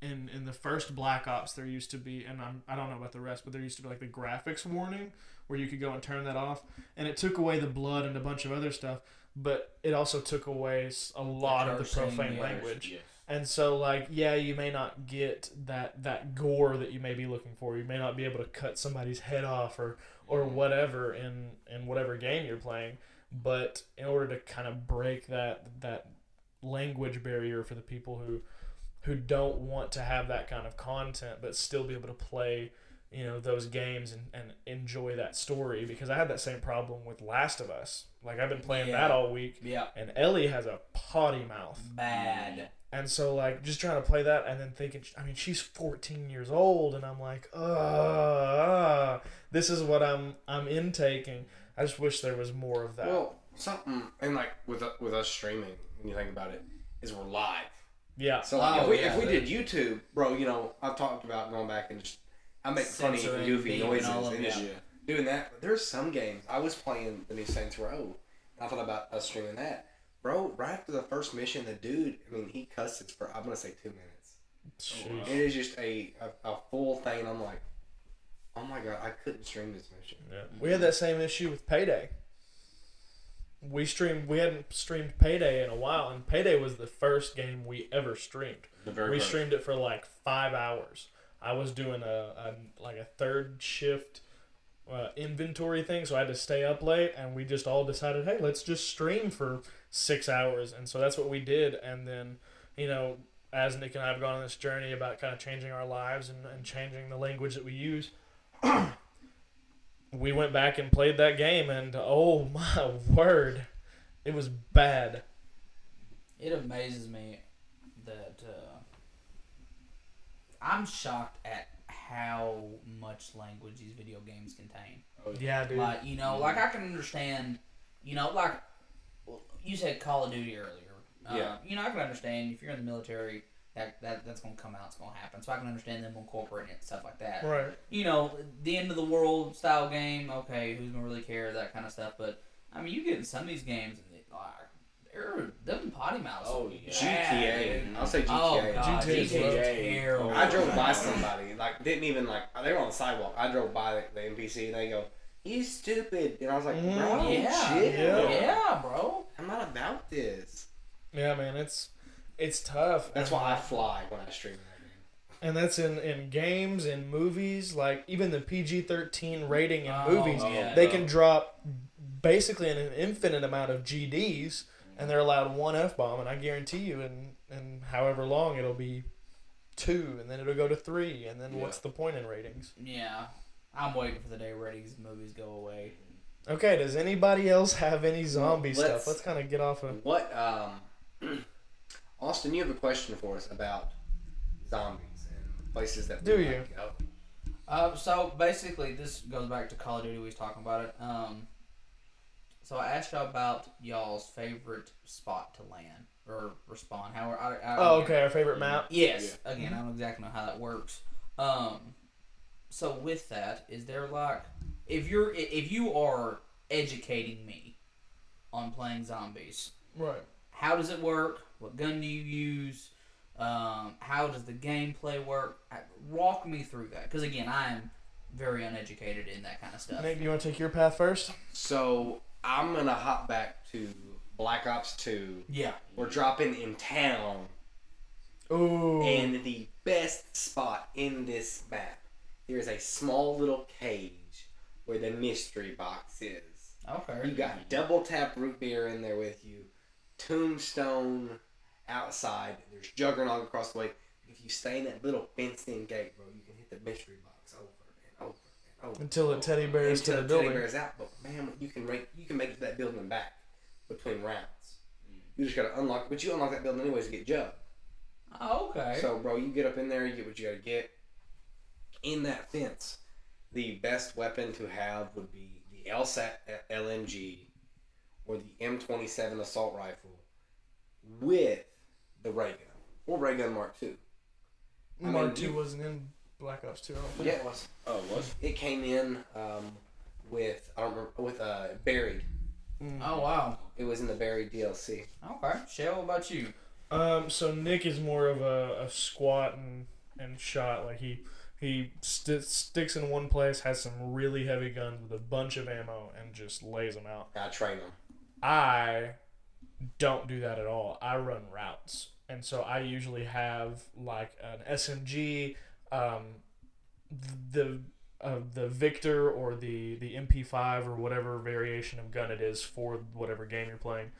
in in the first Black Ops there used to be and I'm I don't know about the rest, but there used to be like the graphics warning where you could go and turn that off and it took away the blood and a bunch of other stuff, but it also took away a lot of the profane yeah. language. Yes. And so like yeah, you may not get that that gore that you may be looking for. You may not be able to cut somebody's head off or or whatever in in whatever game you're playing, but in order to kind of break that that language barrier for the people who who don't want to have that kind of content but still be able to play you know those games and, and enjoy that story because I had that same problem with Last of Us. Like I've been playing Yeah. that all week Yeah. and Ellie has a potty mouth. Bad. And so like just trying to play that and then thinking, I mean, she's 14 years old, and I'm like, uh, this is what I'm I'm intaking. I just wish there was more of that. Well, something and like with uh, with us streaming, when you think about it, is we're live. yeah. So like, Oh, if we, yeah, if we did YouTube, bro, you know, I've talked about going back and just I make funny Censoring, and goofy beeping, noises all of and it. just doing that. But there's some games I was playing the new Saints Row. I thought about us streaming that, bro. Right after the first mission, the dude, I mean, he cusses for I'm gonna say two minutes. Sheesh. It is just a, a, a full thing. I'm like, oh my god, I couldn't stream this mission. Yeah. We had that same issue with Payday. We streamed. We hadn't streamed Payday in a while, and Payday was the first game we ever streamed. The very we first. streamed it for like five hours. I was doing a, a like a third shift uh, inventory thing, so I had to stay up late, and we just all decided, hey, let's just stream for six hours, and so that's what we did. And then, you know, as Nick and I have gone on this journey about kind of changing our lives and, and changing the language that we use. we went back and played that game, and oh my word, it was bad. It amazes me that uh, I'm shocked at how much language these video games contain. Yeah, dude. Like you know, like I can understand, you know, like you said Call of Duty earlier. Uh, Yeah. You know, I can understand if you're in the military, that, that that's gonna come out, it's gonna happen. So I can understand them incorporating it and stuff like that. Right. You know, the end of the world style game. Okay, who's gonna really care that kind of stuff? But I mean, you get in some of these games and they, like they're them potty mouths. Oh, yeah, GTA. dude. I'll say GTA. Oh god, GTA 's GTA is terrible. I drove by somebody, like didn't even like they were on the sidewalk. I drove by the, the NPC and they go, "You stupid," and I was like, Mhm. "Bro, Yeah, chill. Yeah. yeah, bro. I'm not about this." Yeah, man, it's it's tough. That's and, why I fly when I stream that and that's in in games in movies like even the PG thirteen rating in Oh, movies, yeah. they can drop basically an infinite amount of GDs, and they're allowed one f bomb, and I guarantee you, in in however long it'll be two, and then it'll go to three, and then what's the point in ratings? Yeah, I'm waiting for the day ratings movies go away. Okay, does anybody else have any zombie Let's- stuff? Let's kind of get off of. What, um, Austin? You have a question for us about zombies and places that we Do you? go. Uh, so basically, this goes back to Call of Duty. We was talking about it. Um, so I asked y'all about y'all's favorite spot to land or respond. How I, I, Oh, okay, our favorite map. Yes. Again, I don't exactly know how that works. Um, so with that, is there like if you're if you are educating me on playing zombies, Right. how does it work? What gun do you use? Um, how does the gameplay work? Walk me through that, because again, I am very uneducated in that kind of stuff. Nick, do you want to take your path first? So I'm gonna hop back to Black Ops Two. Yeah. We're dropping in town, Ooh. and the best spot in this map. There is a small little cage where the mystery box is. Okay. You got double tap root beer in there with you, tombstone outside. There's juggernaut across the way. If you stay in that little fenced in gate, bro, you can hit the mystery and over and over. Until it teddy bears to the the teddy building. bears out. But man, you can make you can make it to that building back between rounds. Mm. You just gotta unlock, but you unlock that building anyways to get Jug. Oh, okay. So, bro, you get up in there, you get what you gotta get. In that fence, the best weapon to have would be the LSAT uh, LMG or the M27 assault rifle with the ray gun or ray gun Mark II. I mean, Mark II wasn't in Black Ops 2. I don't think. Yeah, it was. Oh, it was. It came in um, with I don't remember with uh, buried. Mm. oh wow. It was in the buried DLC. Okay. Shell, what about you? Um, so Nick is more of a, a squat and, and shot. Like he he st- sticks in one place, has some really heavy guns with a bunch of ammo, and just lays them out. I train them. I don't do that at all. I run routes, and so I usually have like an SMG, um, the uh, the Victor or the the MP5 or whatever variation of gun it is for whatever game you're playing,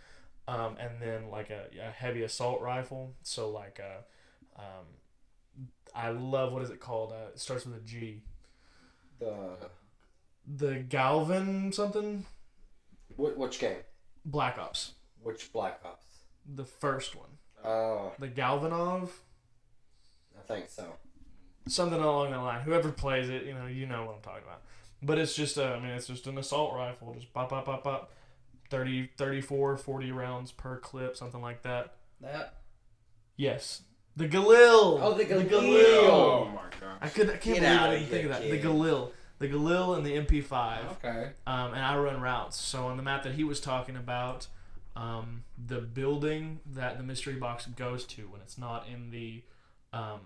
um, and then like a, a heavy assault rifle. So like a, um, I love what is it called? Uh, it starts with a G. The The Galvin something wh- which game? Black Ops, Which Black Ops? the first one. Oh, the Galvanov, I think so. Something along that line. Whoever plays it, you know, you know what I'm talking about. But it's just, a, I mean, it's just an assault rifle, just pop, pop, pop, pop, 30, 34, 40 rounds per clip, something like that. That Yes, the Galil. Oh, the Galil. Oh my gosh. I could, I can't Get believe I didn't think of here, that. The. Galil, the Galil, and the MP5. okay. um, and I run routes. So on the map that he was talking about, um, the building that the mystery box goes to when it's not in the um,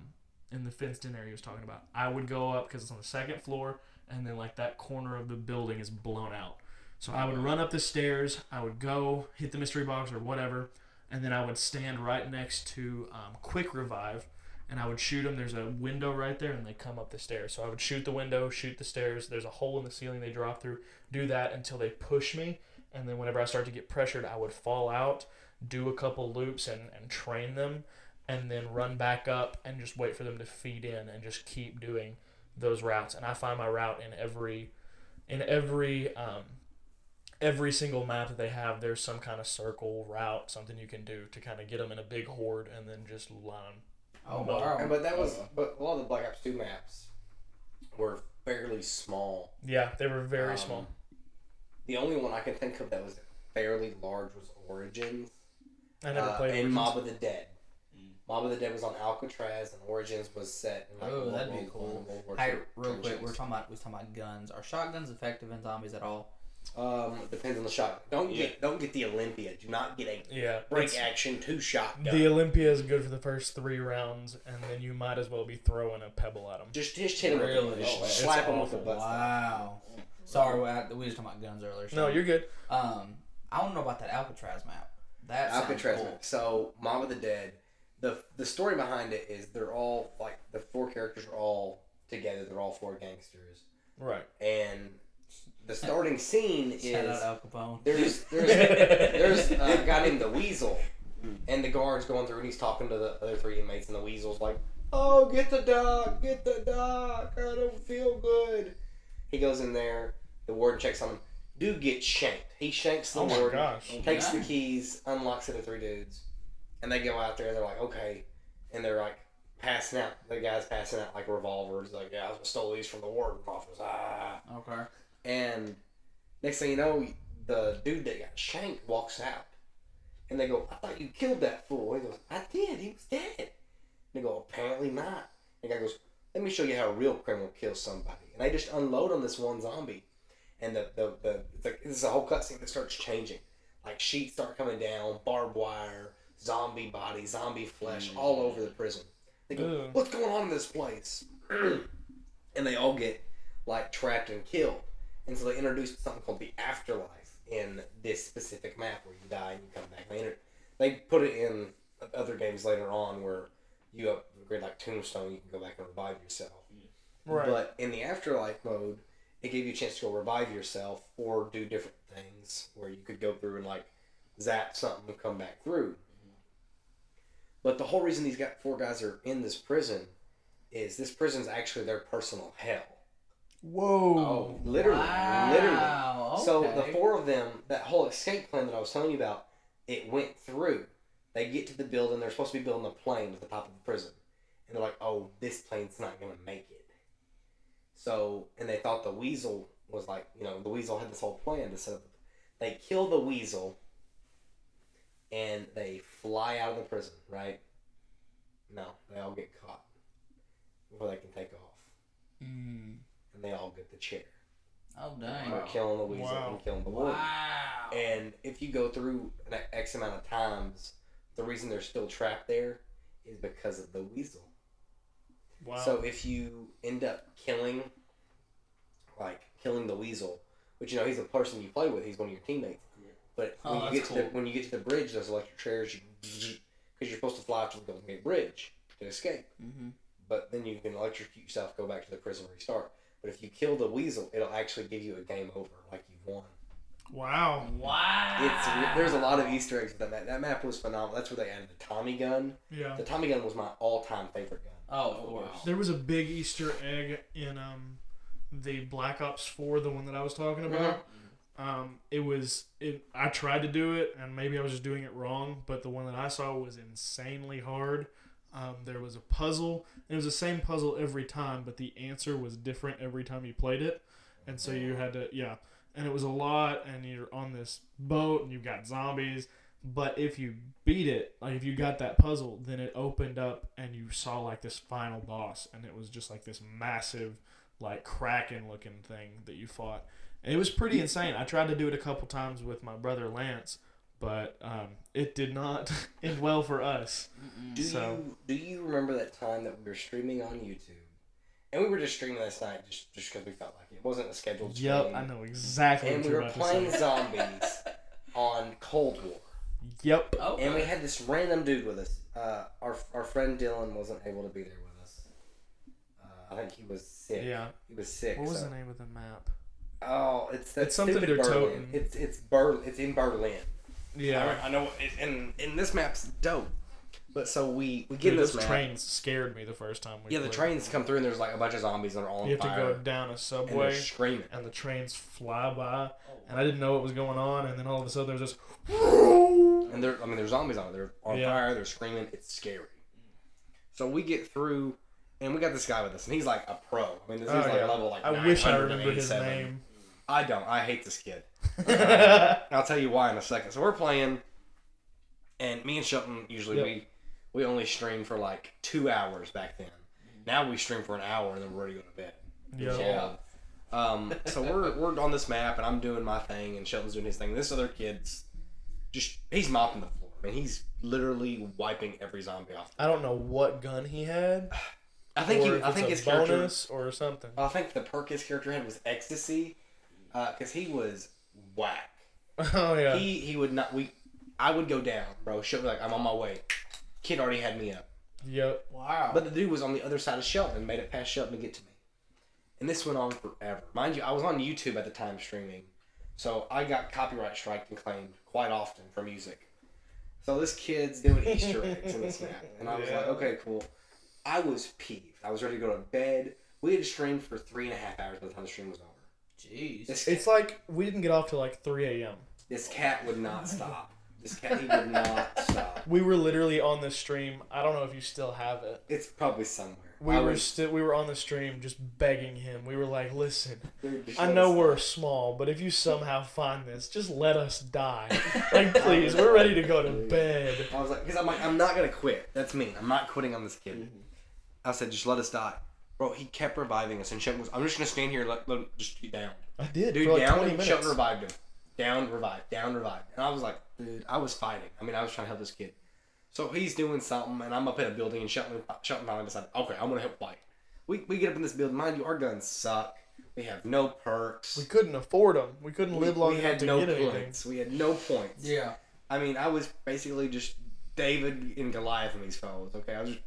in the fenced in area he was talking about, I would go up because it's on the second floor, and then like that corner of the building is blown out. So I would run up the stairs. I would go hit the mystery box or whatever, and then I would stand right next to um, quick revive. And I would shoot them. There's a window right there, and they come up the stairs. So I would shoot the window, shoot the stairs. There's a hole in the ceiling they drop through do that until they push me and then whenever i start to get pressured i would fall out do a couple loops and, and train them and then run back up and just wait for them to feed in and just keep doing those routes and i find my route in every in every um, every single map that they have there's some kind of circle route something you can do to kind of get them in a big horde and then just line them. Oh wow. And, but that was, but a lot of the Black Ops Two maps were fairly small. yeah they were very Um, small The only one I can think of that was fairly large was Origins. i never uh, played and Origins. Mob of the Dead. Mob of the Dead was on Alcatraz, and Origins was set in like Oh, World that'd be War cool. World War Hey, Two real quick, we're talking about we was talking about guns. Are shotguns effective in zombies at all? Um, depends on the shot. Don't Yeah. get don't get the Olympia. Do not get a yeah break action two shot gun. The Olympia is good for the first three rounds, and then you might as well be throwing a pebble at them. just just hit them Really? with the, just Oh, slap him with the awful. butt. Wow. Sorry, we, were talking about guns earlier. No, so- you're good. Um, I don't know about that Alcatraz map. That Alcatraz. cool. map. So Mob of the Dead. The the story behind it is they're all like the four characters are all together. They're all four gangsters, Right. and the starting scene Shout is out Al Capone. there's there's there's a guy named the Weasel, and the guard's going through and he's talking to the other three inmates, and the Weasel's like, "Oh, get the dog, get the dog. I don't feel good." He goes in there. The warden checks on him. Dude gets shanked. He shanks the Oh my warden, gosh. takes the keys, unlocks it to three dudes, and they go out there. and They're like, "Okay," and they're like passing out. The guy's passing out like revolvers. Like, "Yeah, I stole these from the warden's office." Ah. Okay. And next thing you know, the dude that got shanked walks out. And they go, I thought you killed that fool. He goes, I did. He was dead. And they go, apparently not. And the guy goes, let me show you how a real criminal kills somebody. And they just unload on this one zombie. And the, the, the, the this is a whole cutscene that starts changing. Like sheets start coming down, barbed wire, zombie body, zombie flesh, mm. all over the prison. They go, Ugh. what's going on in this place? and they all get like trapped and killed. And so they introduced something called the afterlife in this specific map where you die and you come back later. They put it in other games later on where you upgrade like Tombstone, you can go back and revive yourself. Right. But in the afterlife mode, it gave you a chance to go revive yourself or do different things where you could go through and like zap something and come back through. But the whole reason these got four guys are in this prison is this prison's actually their personal hell. Whoa. Oh, literally, Wow, literally. So the four of them, that whole escape plan that I was telling you about, it went through. They get to the building. They're supposed to be building a plane at the top of the prison, and they're like, "Oh, this plane's not gonna make it." So, and they thought the weasel was like, you know, the weasel had this whole plan to set up. They kill the weasel, and they fly out of the prison. Right? No, they all get caught before they can take off, Mm. and they all get the chair. Oh dang. for killing the weasel Wow. and killing the warden. Wow. And if you go through an X amount of times, the reason they're still trapped there is because of the weasel. Wow. So if you end up killing, like killing the weasel, which you know he's a person you play with, he's one of your teammates. But Oh, when you that's get to the when you get to the bridge, those electric chairs, because you're supposed to fly to the Golden Gate Bridge to escape. mm-hmm. But then you can electrocute yourself, go back to the prison, restart. But if you kill the weasel, it'll actually give you a game over, like you've won. wow. Wow. It's there's a lot of Easter eggs with that map. That map was phenomenal. That's where they added the Tommy gun. Yeah. The Tommy gun was my all-time favorite gun. Oh, of course. There was a big Easter egg in um the Black Ops 4, the one that I was talking about. Um, it was it. I tried to do it, and maybe I was just doing it wrong. But the one that I saw was insanely hard. Um, there was a puzzle. And it was the same puzzle every time, but the answer was different every time you played it, and so you had to yeah. And it was a lot, and you're on this boat, and you've got zombies. But if you beat it, like if you got that puzzle, then it opened up, and you saw like this final boss, and it was just like this massive, like kraken looking thing that you fought. And it was pretty insane. I tried to do it a couple times with my brother Lance, but um, it did not end well for us. Do So- you do you remember that time that we were streaming on YouTube, and we were just streaming last night just just because we felt like it. it wasn't a scheduled stream. Yep, I know exactly And what we were about playing zombies on Cold War, Yep. Oh, and we had this random dude with us. Uh, our our friend Dylan wasn't able to be there with us. Uh, I think he was sick. Yeah. he was sick. What was so- the name of the map? Oh, it's that It's something they're Berlin. toting. It's it's Ber- It's in Berlin. Yeah. I, I know. it- And and this map's dope. But so we we get Dude, this those map. trains scared me the first time we Yeah, the played. trains come through and there's like a bunch of zombies that are all on fire. You have to go down a subway, they're screaming. and the trains fly by, oh, and I didn't know what was going on, and then all of a sudden there's this. And they're I mean there's zombies on it. They're on Yeah. fire. They're screaming. It's scary. So we get through, and we got this guy with us, and he's like a pro. I mean, this Oh, is like yeah. level like. I wish I remember his 987. name. I don't. I hate this kid. And I'll tell you why in a second. So we're playing, and me and Shelton usually Yep. we we only stream for like two hours back then. Now we stream for an hour and then we're ready to go to bed. Yeah. Yeah. Um, so we're we're on this map and I'm doing my thing and Shelton's doing his thing. This other kid's just he's mopping the floor. I mean, he's literally wiping every zombie off. I don't know what gun he had. I think he, I think his character. bonus or something. I think the perk his character had was ecstasy, Uh, because he was whack. Oh yeah. He he would not. We I would go down, bro. She'll be like, I'm on my way. Kid already had me up. Yep. Wow. But the dude was on the other side of Shelton and made it past Shelton to get to me. And this went on forever. Mind you, I was on YouTube at the time streaming. So I got copyright striked and claimed quite often for music. So this kid's doing Easter eggs in this map. And I was like, okay, cool. I was peeved. I was ready to go to bed. We had streamed for three and a half hours by the time the stream was over. Jeez. This, It's like we didn't get off till like 3 a.m. this cat would not stop. This cat, he would not stop. We were literally on the stream. I don't know if you still have it. It's probably somewhere. We I were was- still we were on the stream just begging him. We were like, "Listen, dude, just I let know us we're small, but if you somehow find this, just let us die. Like, please, we're ready to go to bed." I was like, because I'm like, I'm not gonna quit. That's me. I'm not quitting on this kid. Mm-hmm. I said, just let us die, bro. He kept reviving us, and Shelton was, I'm just gonna stand here, and let, let him just get down, I did dude. for like down, 20 and minutes. Shelton revived him. Down, revived, down, revived, and I was like, dude, I was fighting. I mean, I was trying to help this kid. So he's doing something, and I'm up in a building, and Shelton, Shelton finally decided, okay, I'm gonna help fight. We, we get up in this building. Mind you, our guns suck. We have no perks. We couldn't afford them. We couldn't live long we enough had to no get anything. points. We had no points. yeah. I mean, I was basically just David and Goliath in these fellas. Okay, I was just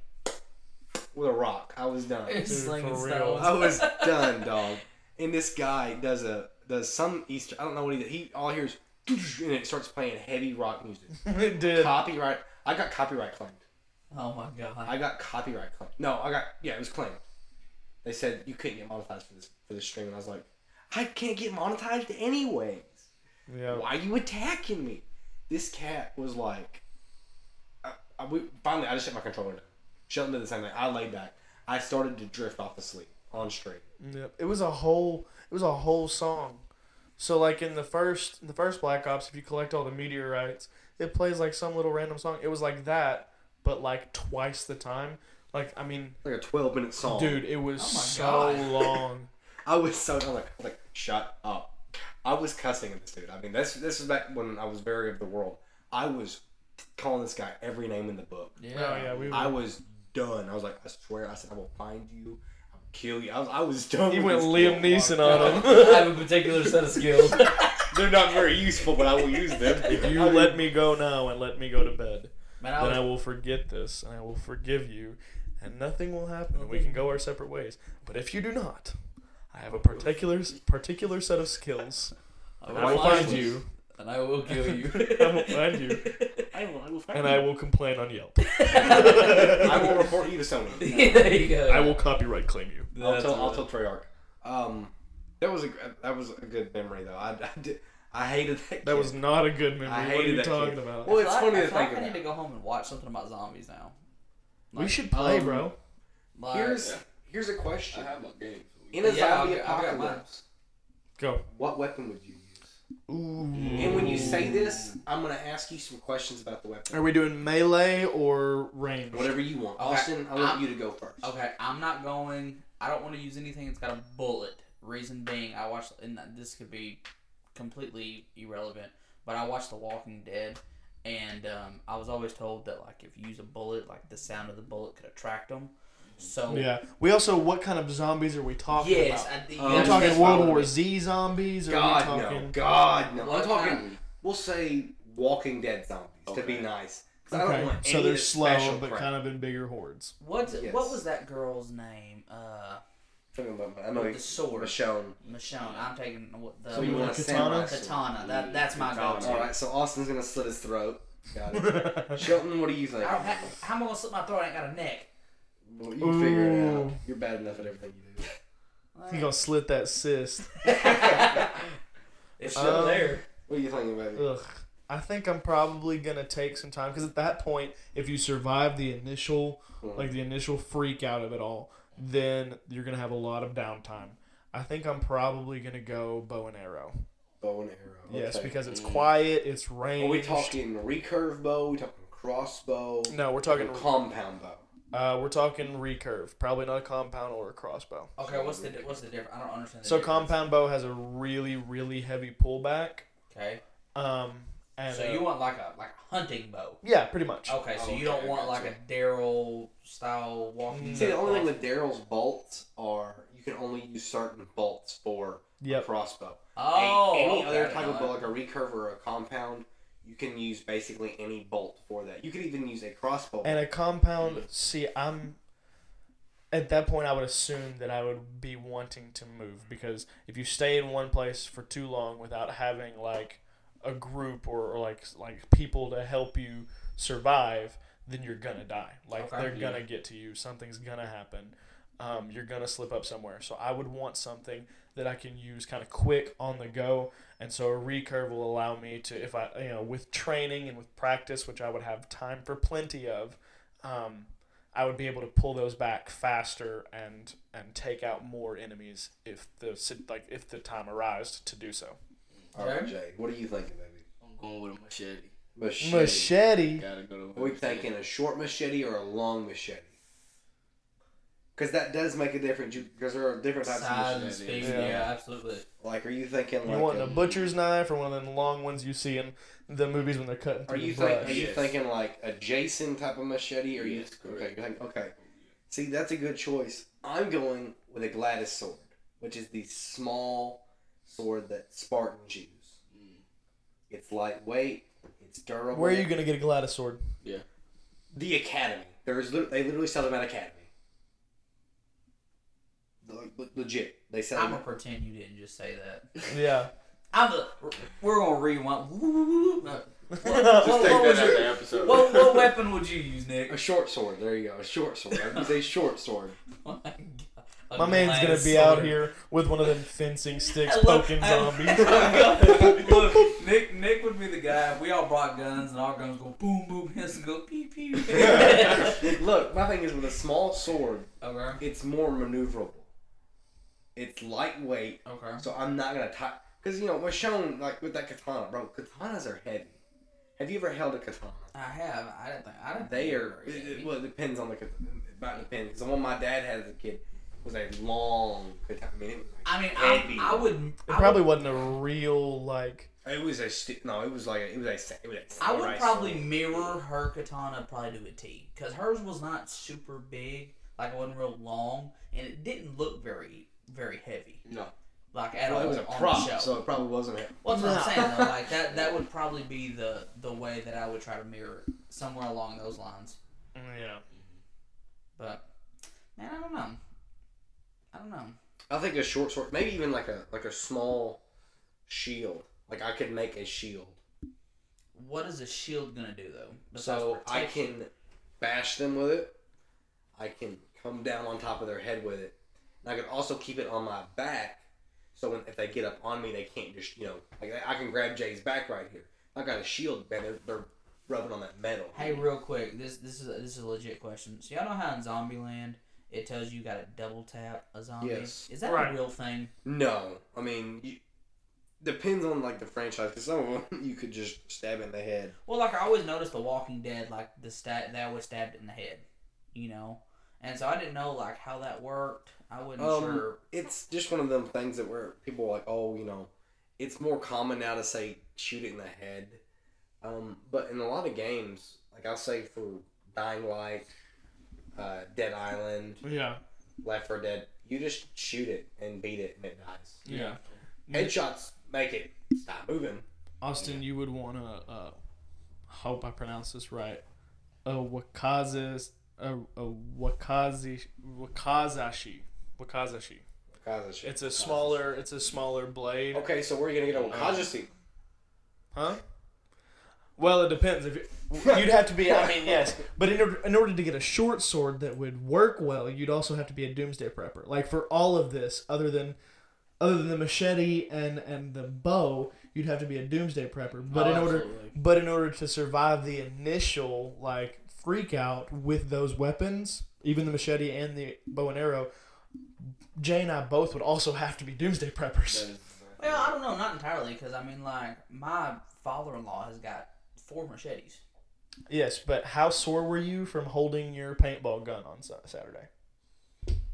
with a rock. I was done. Dude, Slinging for real. I was done, dog. And this guy does a does some Easter. I don't know what he did. He all hears and it starts playing heavy rock music. it did. Copyright. I got copyright claimed. Oh my god. I got copyright claimed. No, I got yeah, it was claimed. They said you couldn't get monetized for this for this stream, and I was like, I can't get monetized anyways. Yeah. Why are you attacking me? This cat was like, I, I, we, finally, I just shut my controller down. Shelton did the same thing. I laid back. I started to drift off to sleep on stream. Yep. It was a whole it was a whole song. So like in the first in the first Black Ops, if you collect all the meteorites, it plays like some little random song. It was like that, but like twice the time. Like I mean, Like a 12 minute song. dude, it was Oh so God. long. I was so, I was like, I was like, shut up. I was cussing at this dude. I mean, this, this was back when I was very of the world. I was calling this guy every name in the book. yeah. Oh yeah, we. Were, I was done. I was like, I swear. I said, I will find you. I will kill you. I was, I was done. he with went Liam. Neeson on him. I have a particular set of skills. They're not very useful, but I will use them. if you let me go now and let me go to bed, Man, I then was, I will forget this and I will forgive you, and nothing will happen. and We can go our separate ways. But if you do not, I have a particular particular set of skills. I will find you, and I will kill you. I will find you, I will, I will find and you. I will complain on Yelp. I will report you to someone. there you go. I will copyright claim you. I'll That's tell, I'll tell Treyarch. Um, that was a that was a good memory though. I, I did I hated that. That was not a good memory. I What are you that talking kid. about? Well, it's feel funny like, to I think like I need to go home and watch something about zombies now. we should play, um, bro. like- Here's Yeah. here's a I question. have my game. In a Yeah, zombie I've got- I've apocalypse, Go. what weapon would you use? Ooh. And when you say this, I'm gonna ask you some questions about the weapon. Are we doing melee or range? Whatever you want. Okay, Austin, I want I'm- you to go first. Okay, I'm not going. I don't want to use anything that's got a bullet. Reason being, I watched, and this could be completely irrelevant, but I watched The Walking Dead, and um, I was always told that like if you use a bullet, like the sound of the bullet could attract them. So Yeah. We also, what kind of zombies are we talking yes, about? I, Um, Are we that's- talking World War Z zombies? Or God are we no. God no. What I'm talking. We'll say Walking Dead zombies to be Okay. nice. 'Cause I don't Okay, want so they're slow, but crap. kind of in bigger hordes. What's Yes. what was that girl's name? Uh, I know the sword, Michonne. Michonne. I'm taking the So you want a Katana? sword. katana. That that's my Katana. go-to. All right, so Austin's gonna slit his throat. Got it. Shelton, what do you think? How, how am I gonna slit my throat? I ain't got a neck. Well, you can figure it out. You're bad enough at everything you do. He gonna slit that cyst. it's Um, still there. What are you thinking, baby? Ugh. I think I'm probably gonna take some time because at that point, if you survive the initial, Mhm. like the initial freak out of it all, then you're gonna have a lot of downtime. I think I'm probably gonna go bow and arrow. Bow and arrow. Yes, okay. because it's Mm. quiet, it's range. Are we talking recurve bow? we talking crossbow? No, we're talking. Compound bow. Uh, we're talking recurve. Probably not a compound or a crossbow. Okay, what's the what's the difference? I don't understand. The So difference. compound bow has a really, really heavy pullback. Okay. Um, and So uh, you want like a like a hunting bow. yeah, pretty much. Okay, so Oh, you don't okay, want like gotcha. a Daryl style walking. See, the only thing with Daryl's bolts are you can only use certain bolts for a Yep. crossbow. Oh, A- any okay, other type of bow, like a recurve or a compound, you can use basically any bolt for that. You could even use a crossbow. And a bolt. compound. See, I'm. At that point, I would assume that I would be wanting to move because if you stay in one place for too long without having like a group or, or like like people to help you survive, then you're gonna die. Like Okay. they're gonna get to you. Something's gonna happen. Um, you're gonna slip up somewhere. So I would want something that I can use kind of quick on the go. And so a recurve will allow me to, if I, you know, with training and with practice, which I would have time for plenty of, um, I would be able to pull those back faster and and take out more enemies if the like if the time arrives to do so. All right, Jay, what are you thinking, baby? I'm going with a machete. Machete. Machete. Gotta go to. Are we thinking a short machete or a long machete? Because that does make a difference. Because there are different types Size of and machetes. speed. Yeah. Yeah. absolutely. Like, are you thinking You like want a, a butcher's knife or one of them long ones you see in the movies when they're cutting Are through you the think? Are you Yes. thinking like a Jason type of machete? Or you? Yes, correct. Okay. You're thinking, okay. See, that's a good choice. I'm going with a gladius sword, which is the small sword that Spartans use. Mm. It's lightweight. It's durable. Where are you gonna get a gladius sword? Yeah. The Academy. There's they literally sell them at Academy. Le- le- legit, they sell I'm gonna pretend you didn't just say that. Yeah. I'm the. We're gonna rewind. No. What, Just what, take what that was out your, the episode. what, what weapon would you use, Nick? A short sword. There you go. A short sword. I would say short sword. Oh my God. A My man's gonna glass be out here with one of them fencing sticks I love- poking I- zombies. Look, Nick, Nick would be the guy. If we all brought guns and our guns go boom, boom, his go pew, pew. Look, my thing is with a small sword, okay. it's more maneuverable. It's lightweight, Okay. so I'm not gonna tie. Cause you know, we're shown like with that katana, bro. Katanas are heavy. Have you ever held a katana? I have. I didn't think. I didn't. They think are. It, it, well, it depends on the. kat- It might depend. Because the one my dad had as a kid was a long katana. I mean, it was like I mean, heavy. I, I would. It I probably Would, wasn't a real like. It was a sti- no. It was like a, it was a it was a I would probably sword. mirror her katana probably to a T because hers was not super big, like it wasn't real long, and it didn't look very very heavy, No. like at Well, all it was a on prop, the show. so it probably wasn't it. Well, that's what I'm saying though. Like that, that would probably be the the way that I would try to mirror it, somewhere along those lines. Mm, yeah. Mm-hmm. But man, I don't know. I don't know. I think a short sword, maybe even like a like a small shield. Like I could make a shield, What is a shield gonna do though? besides so I can bash them with it. I can come down on top of their head with it. And I could also keep it on my back, So when, if they get up on me, they can't just you know like I can grab Jay's back right here. I got a shield, man. They're, they're rubbing on that metal. Hey, real quick, this this is a, this is a legit question. So y'all know how in Zombieland it tells you you got to double tap a zombie? Yes. Is that Right. a real thing? No, I mean, you, depends on like the franchise. Because some of them you could just stab in the head. Well, like I always noticed The Walking Dead, like the stat they always stabbed in the head, you know, and so I didn't know like how that worked. I wasn't Um, sure. It's just one of them things that where people are like, oh, you know, it's more common now to say shoot it in the head. Um, but in a lot of games, like I'll say for Dying Light, uh, Dead Island, Yeah. Left 4 Dead, you just shoot it and beat it and it dies. Yeah. Headshots make it stop moving. Austin, you would want to. Uh, hope I pronounce this right. A wakaza, a, a wakazi, wakazashi, wakizashi. Cause of shit. It's a smaller. It's a smaller blade. Okay, so where are you gonna get a um, Wakizashi? Huh? Well, it depends. If you, you'd have to be, I mean, yes, but in order, in order to get a short sword that would work well, you'd also have to be a doomsday prepper. Like for all of this, other than other than the machete and and the bow, you'd have to be a doomsday prepper. But Oh, in order, absolutely. but in order to survive the initial like freak out with those weapons, even the machete and the bow and arrow, Jay and I both would also have to be doomsday preppers. Well, I don't know, not entirely, because I mean, like my father-in-law has got four machetes. Yes, but how sore were you from holding your paintball gun on Sa- Saturday?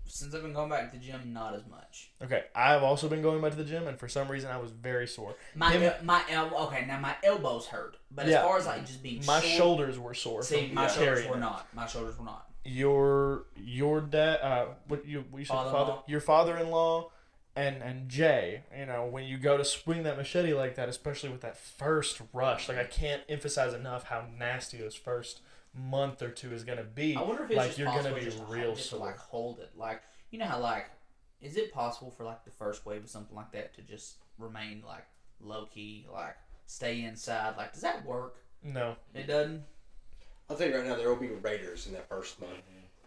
Since I've been going back to the gym, not as much. Okay, I've also been going back to the gym, and for some reason, I was very sore. My Him- el- my elbow. Okay, now my elbows hurt, but Yeah. as far as like just being My sore, shoulders were sore. See, from my shoulders carrying were it. not. My shoulders were not. Your your dad, uh, what you what you said, Father-in-law. father, your father-in-law, and and Jay. You know, when you go to swing that machete like that, especially with that first rush, like I can't emphasize enough how nasty those first month or two is gonna be. I wonder if it's like just you're gonna be to, real to like hold it. Like you know how like is it possible for like the first wave of something like that to just remain like low key, like stay inside? Like does that work? no, It doesn't. I'll tell you right now, there will be raiders in that first month.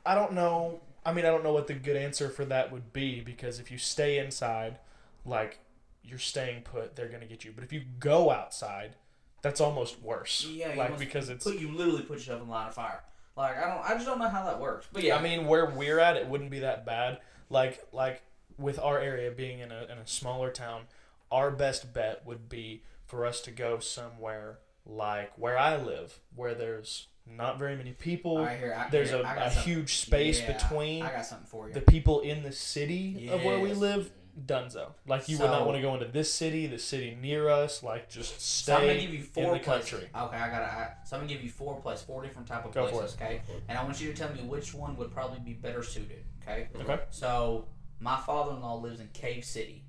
I don't know. I mean, I don't know what the good answer for that would be because if you stay inside, like you're staying put, they're gonna get you. But if you go outside, that's almost worse. Yeah, you like because it's. Put you literally put yourself in a line of fire. Like I don't. I just don't know how that works. But yeah, I mean, where we're at, it wouldn't be that bad. Like like with our area being in a in a smaller town, our best bet would be for us to go somewhere like where I live, where there's not very many people. All right, here, I, there's here, a, huge space Yeah, between I got something for you. the people in the city of where we live. Dunzo. Like you would not want to go into this city, the city near us. Like just So I'm gonna stay give you in the places. country. Okay, I gotta. I, so I'm gonna give you four places, four different type of Go places. Okay, and I want you to tell me which one would probably be better suited. Okay. Okay. So my father-in-law lives in Cave City.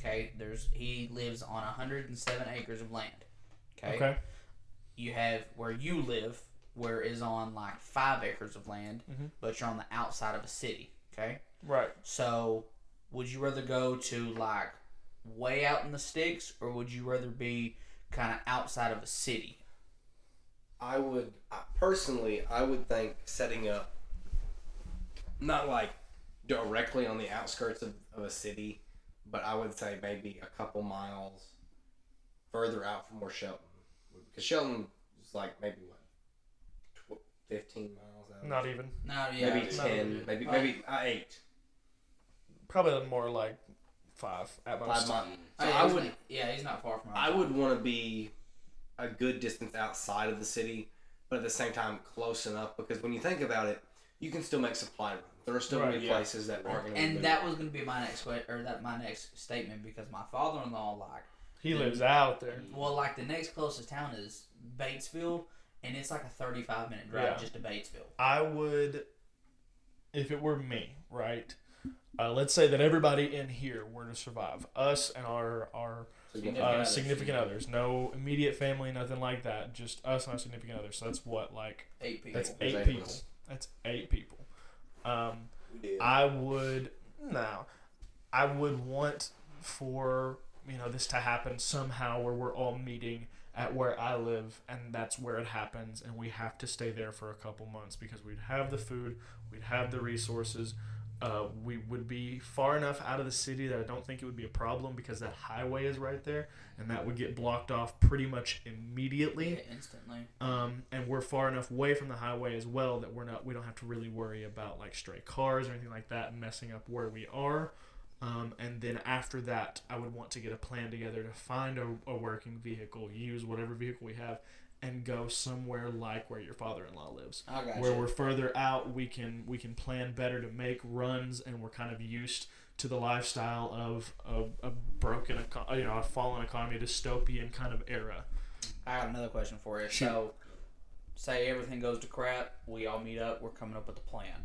Okay, there's he lives on 107 acres of land. Okay. Okay. You have where you live, where is on like five acres of land, Mhm. but you're on the outside of a city. Okay. Right. So, would you rather go to like way out in the sticks, or would you rather be kind of outside of a city? I would I, personally, I would think setting up, not like directly on the outskirts of, of a city, but I would say maybe a couple miles further out from where Shelton, because Shelton is like maybe what, tw- fifteen miles out. Not even. No, yeah, maybe it's- ten, maybe Uh, maybe uh, eight, Probably more like five at most. five miles. So yeah, I would, not- yeah, he's not far from. I would want to be a good distance outside of the city, but at the same time close enough because when you think about it, you can still make supply runs. There are still going Right, to be yeah. places that aren't going to. And moved. that was going to be my next que- or that my next statement because my father-in-law like He lives out there. well like the next closest town is Batesville and it's like a 35 minute drive Yeah. just to Batesville. I would, if it were me, right? Uh, let's say that everybody in here were to survive, us and our our Significant uh, others. significant others, no immediate family, nothing like that, just us and our significant others. So that's what like Eight people. that's eight eight of people. us. That's eight people. Um, We did. I would no, I would want for you know this to happen somehow where we're all meeting at where I live and that's where it happens and we have to stay there for a couple months because we'd have the food, we'd have the resources. Uh, we would be far enough out of the city that I don't think it would be a problem because that highway is right there, and that would get blocked off pretty much immediately. Yeah, instantly. Um, and we're far enough away from the highway as well that we're not we don't have to really worry about like stray cars or anything like that messing up where we are. Um, and then after that, I would want to get a plan together to find a, a working vehicle, use whatever vehicle we have, and go somewhere like where your father-in-law lives where we're further out we can we can plan better to make runs and we're kind of used to the lifestyle of a, a broken eco- you know a fallen economy dystopian kind of era I got another question for you. Shoot. So, say everything goes to crap, we all meet up, we're coming up with a plan.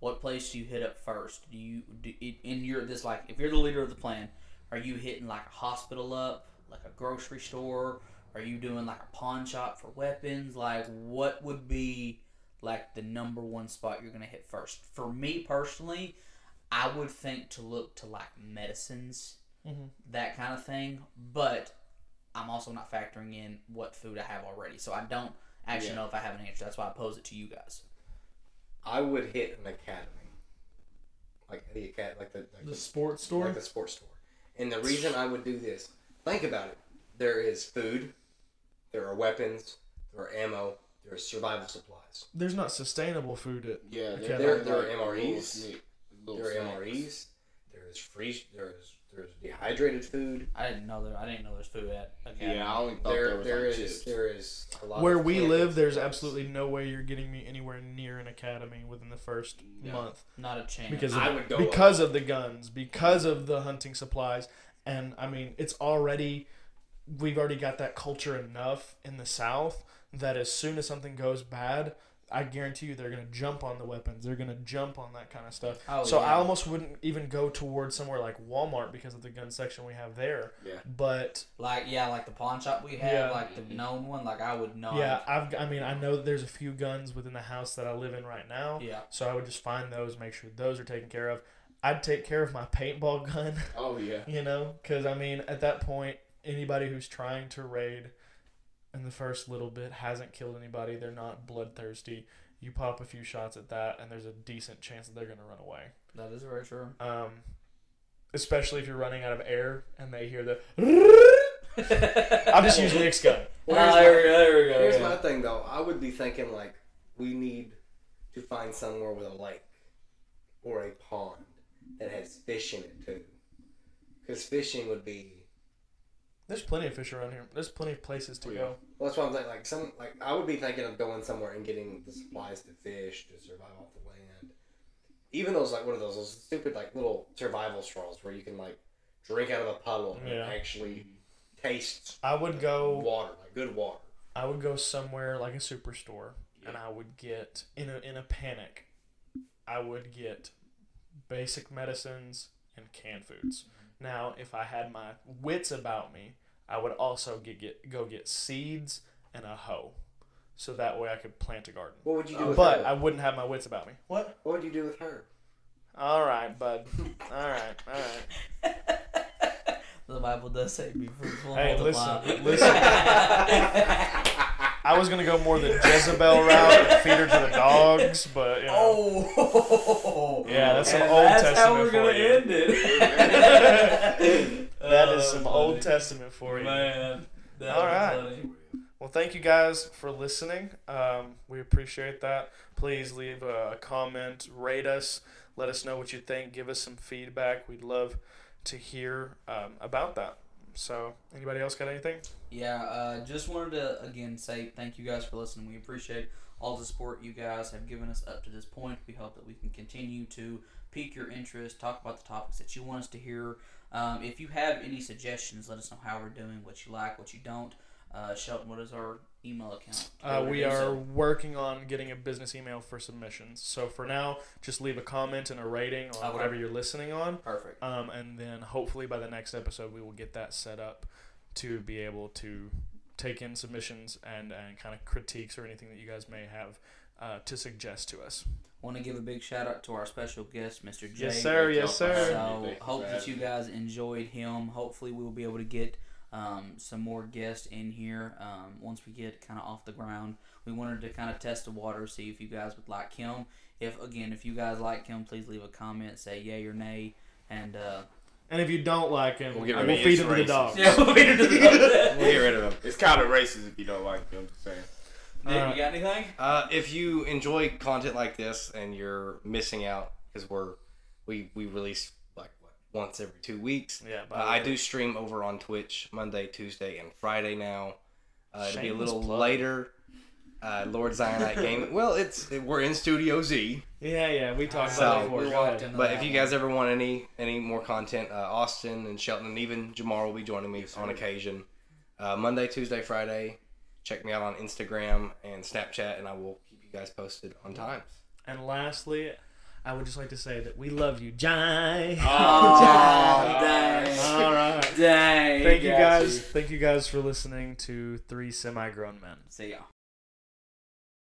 What place do you hit up first? Do you do in your this like if you're the leader of the plan, are you hitting like a hospital up, like a grocery store? Are you doing like a pawn shop for weapons? Like what would be like the number one spot you're gonna hit first? For me personally, I would think to look to like medicines, Mhm. that kind of thing. But I'm also not factoring in what food I have already, so I don't actually Yeah. know if I have an answer. That's why I pose it to you guys. I would hit an academy, like the acad, like the like the sports store like the sports store. And the reason I would do this, think about it. There is food, there are weapons, there are ammo, there are survival supplies. there's not sustainable food at Yeah, Okay. they're, There- there are MREs. little little There are snacks. MREs, there is freeze, there is there's dehydrated food. I didn't know there. I didn't know there's food at. Okay. Yeah, I only thought There there was there like is chips. there is a lot. where of we live there's supplies. absolutely no way you're getting me anywhere near an academy within the first Yeah. month Not a chance. because of, I would go because of the guns, because of the hunting supplies, and I mean it's already we've already got that culture enough in the South that as soon as something goes bad, I guarantee you they're gonna jump on the weapons. They're gonna jump on that kind of stuff. Oh, so yeah. I almost wouldn't even go towards somewhere like Walmart because of the gun section we have there. Yeah. But like yeah, like the pawn shop we have, Yeah. like the known one. Like I would not. yeah, I've I mean I know that there's a few guns within the house that I live in right now. Yeah. So I would just find those, make sure those are taken care of. I'd take care of my paintball gun. Oh yeah. you know because i mean at that point anybody who's trying to raid in the first little bit hasn't killed anybody they're not bloodthirsty you pop a few shots at that and there's a decent chance that they're going to run away That is very true. um, especially if you're running out of air and they hear the i'm just using nick's gun Well, here's there, my- we go, there we go. Here's yeah. my thing though. I would be thinking like we need to find somewhere with a lake or a pond that has fish in it too. Because fishing would be. There's plenty of fish around here there's plenty of places to Oh, yeah. go Well, that's what I'm saying. Like some, like I would be thinking of going somewhere and getting the supplies to fish to survive off the land. Even those like what are those? Those stupid like little survival straws where you can like drink out of a puddle and Yeah. it actually taste i would go water, like good water. I would go somewhere like a superstore and I would get in a in a panic. I would get basic medicines and canned foods. Now, if I had my wits about me, I would also get, get go get seeds and a hoe. So that way I could plant a garden. What would you do with her? But her? I wouldn't have my wits about me. What? what would you do with her? All right, bud. All right. All right. the Bible does say be fruitful. Hey, and listen, listen. I was going to go more the Jezebel route and feed her to the dogs, but you know. Oh, Yeah, that's some And Old that's Testament how we're for gonna you. end it. That is Oh, some buddy. Old Testament for you. Man, that All funny. Well, thank you guys for listening. Um, we appreciate that. Please leave a comment, rate us, let us know what you think, give us some feedback. We'd love to hear um, about that. So, anybody else got anything? Yeah, uh, just wanted to again say thank you guys for listening. We appreciate all the support you guys have given us up to this point. We hope that we can continue to pique your interest, talk about the topics that you want us to hear. Um, if you have any suggestions, let us know how we're doing, what you like, what you don't. Uh, Shelton, what is our email account? Uh, we are it. working on getting a business email for submissions. So, for now, just leave a comment and a rating on Okay. whatever you're listening on. perfect. Um, and then hopefully by the next episode, we will get that set up to be able to take in submissions and, and kind of critiques or anything that you guys may have uh, to suggest to us. Want to give a big shout out to our special guest, Mr. Jay. Yes, sir. Yes, sir. So me. Thank you hope that you guys enjoyed him. Hopefully we'll be able to get um, some more guests in here um, once we get kind of off the ground. We wanted to kind of test the water, see if you guys would like him. if again, if you guys like him, please leave a comment, say yay or nay, and uh, And if you don't like him, We'll we'll, get rid of feed him. him to the dogs. yeah, we'll feed it to the dogs. We'll get rid of him. It's kind of racist if you don't like him. I'm just saying. Nick, you got anything? Uh, if you enjoy content like this and you're missing out, because we're we we release like what, once every two weeks. Yeah, Uh, I do stream over on Twitch Monday, Tuesday, and Friday now. Uh, it'll be a little plug. later. Uh, Lord Zionite game. Well, it's we're in Studio Z. Yeah, yeah, we talked So, about it before. we Go into But if you one. guys ever want any any more content, uh, Austin and Shelton and even Jamar will be joining me on occasion. Uh, Monday, Tuesday, Friday. Check me out on Instagram and Snapchat, and I will keep you guys posted on times. And lastly, I would just like to say that we love you, Jai. Oh, dang. All right. Dang. Thank you got guys. Thank you guys for listening to Three Semi Grown Men. See ya.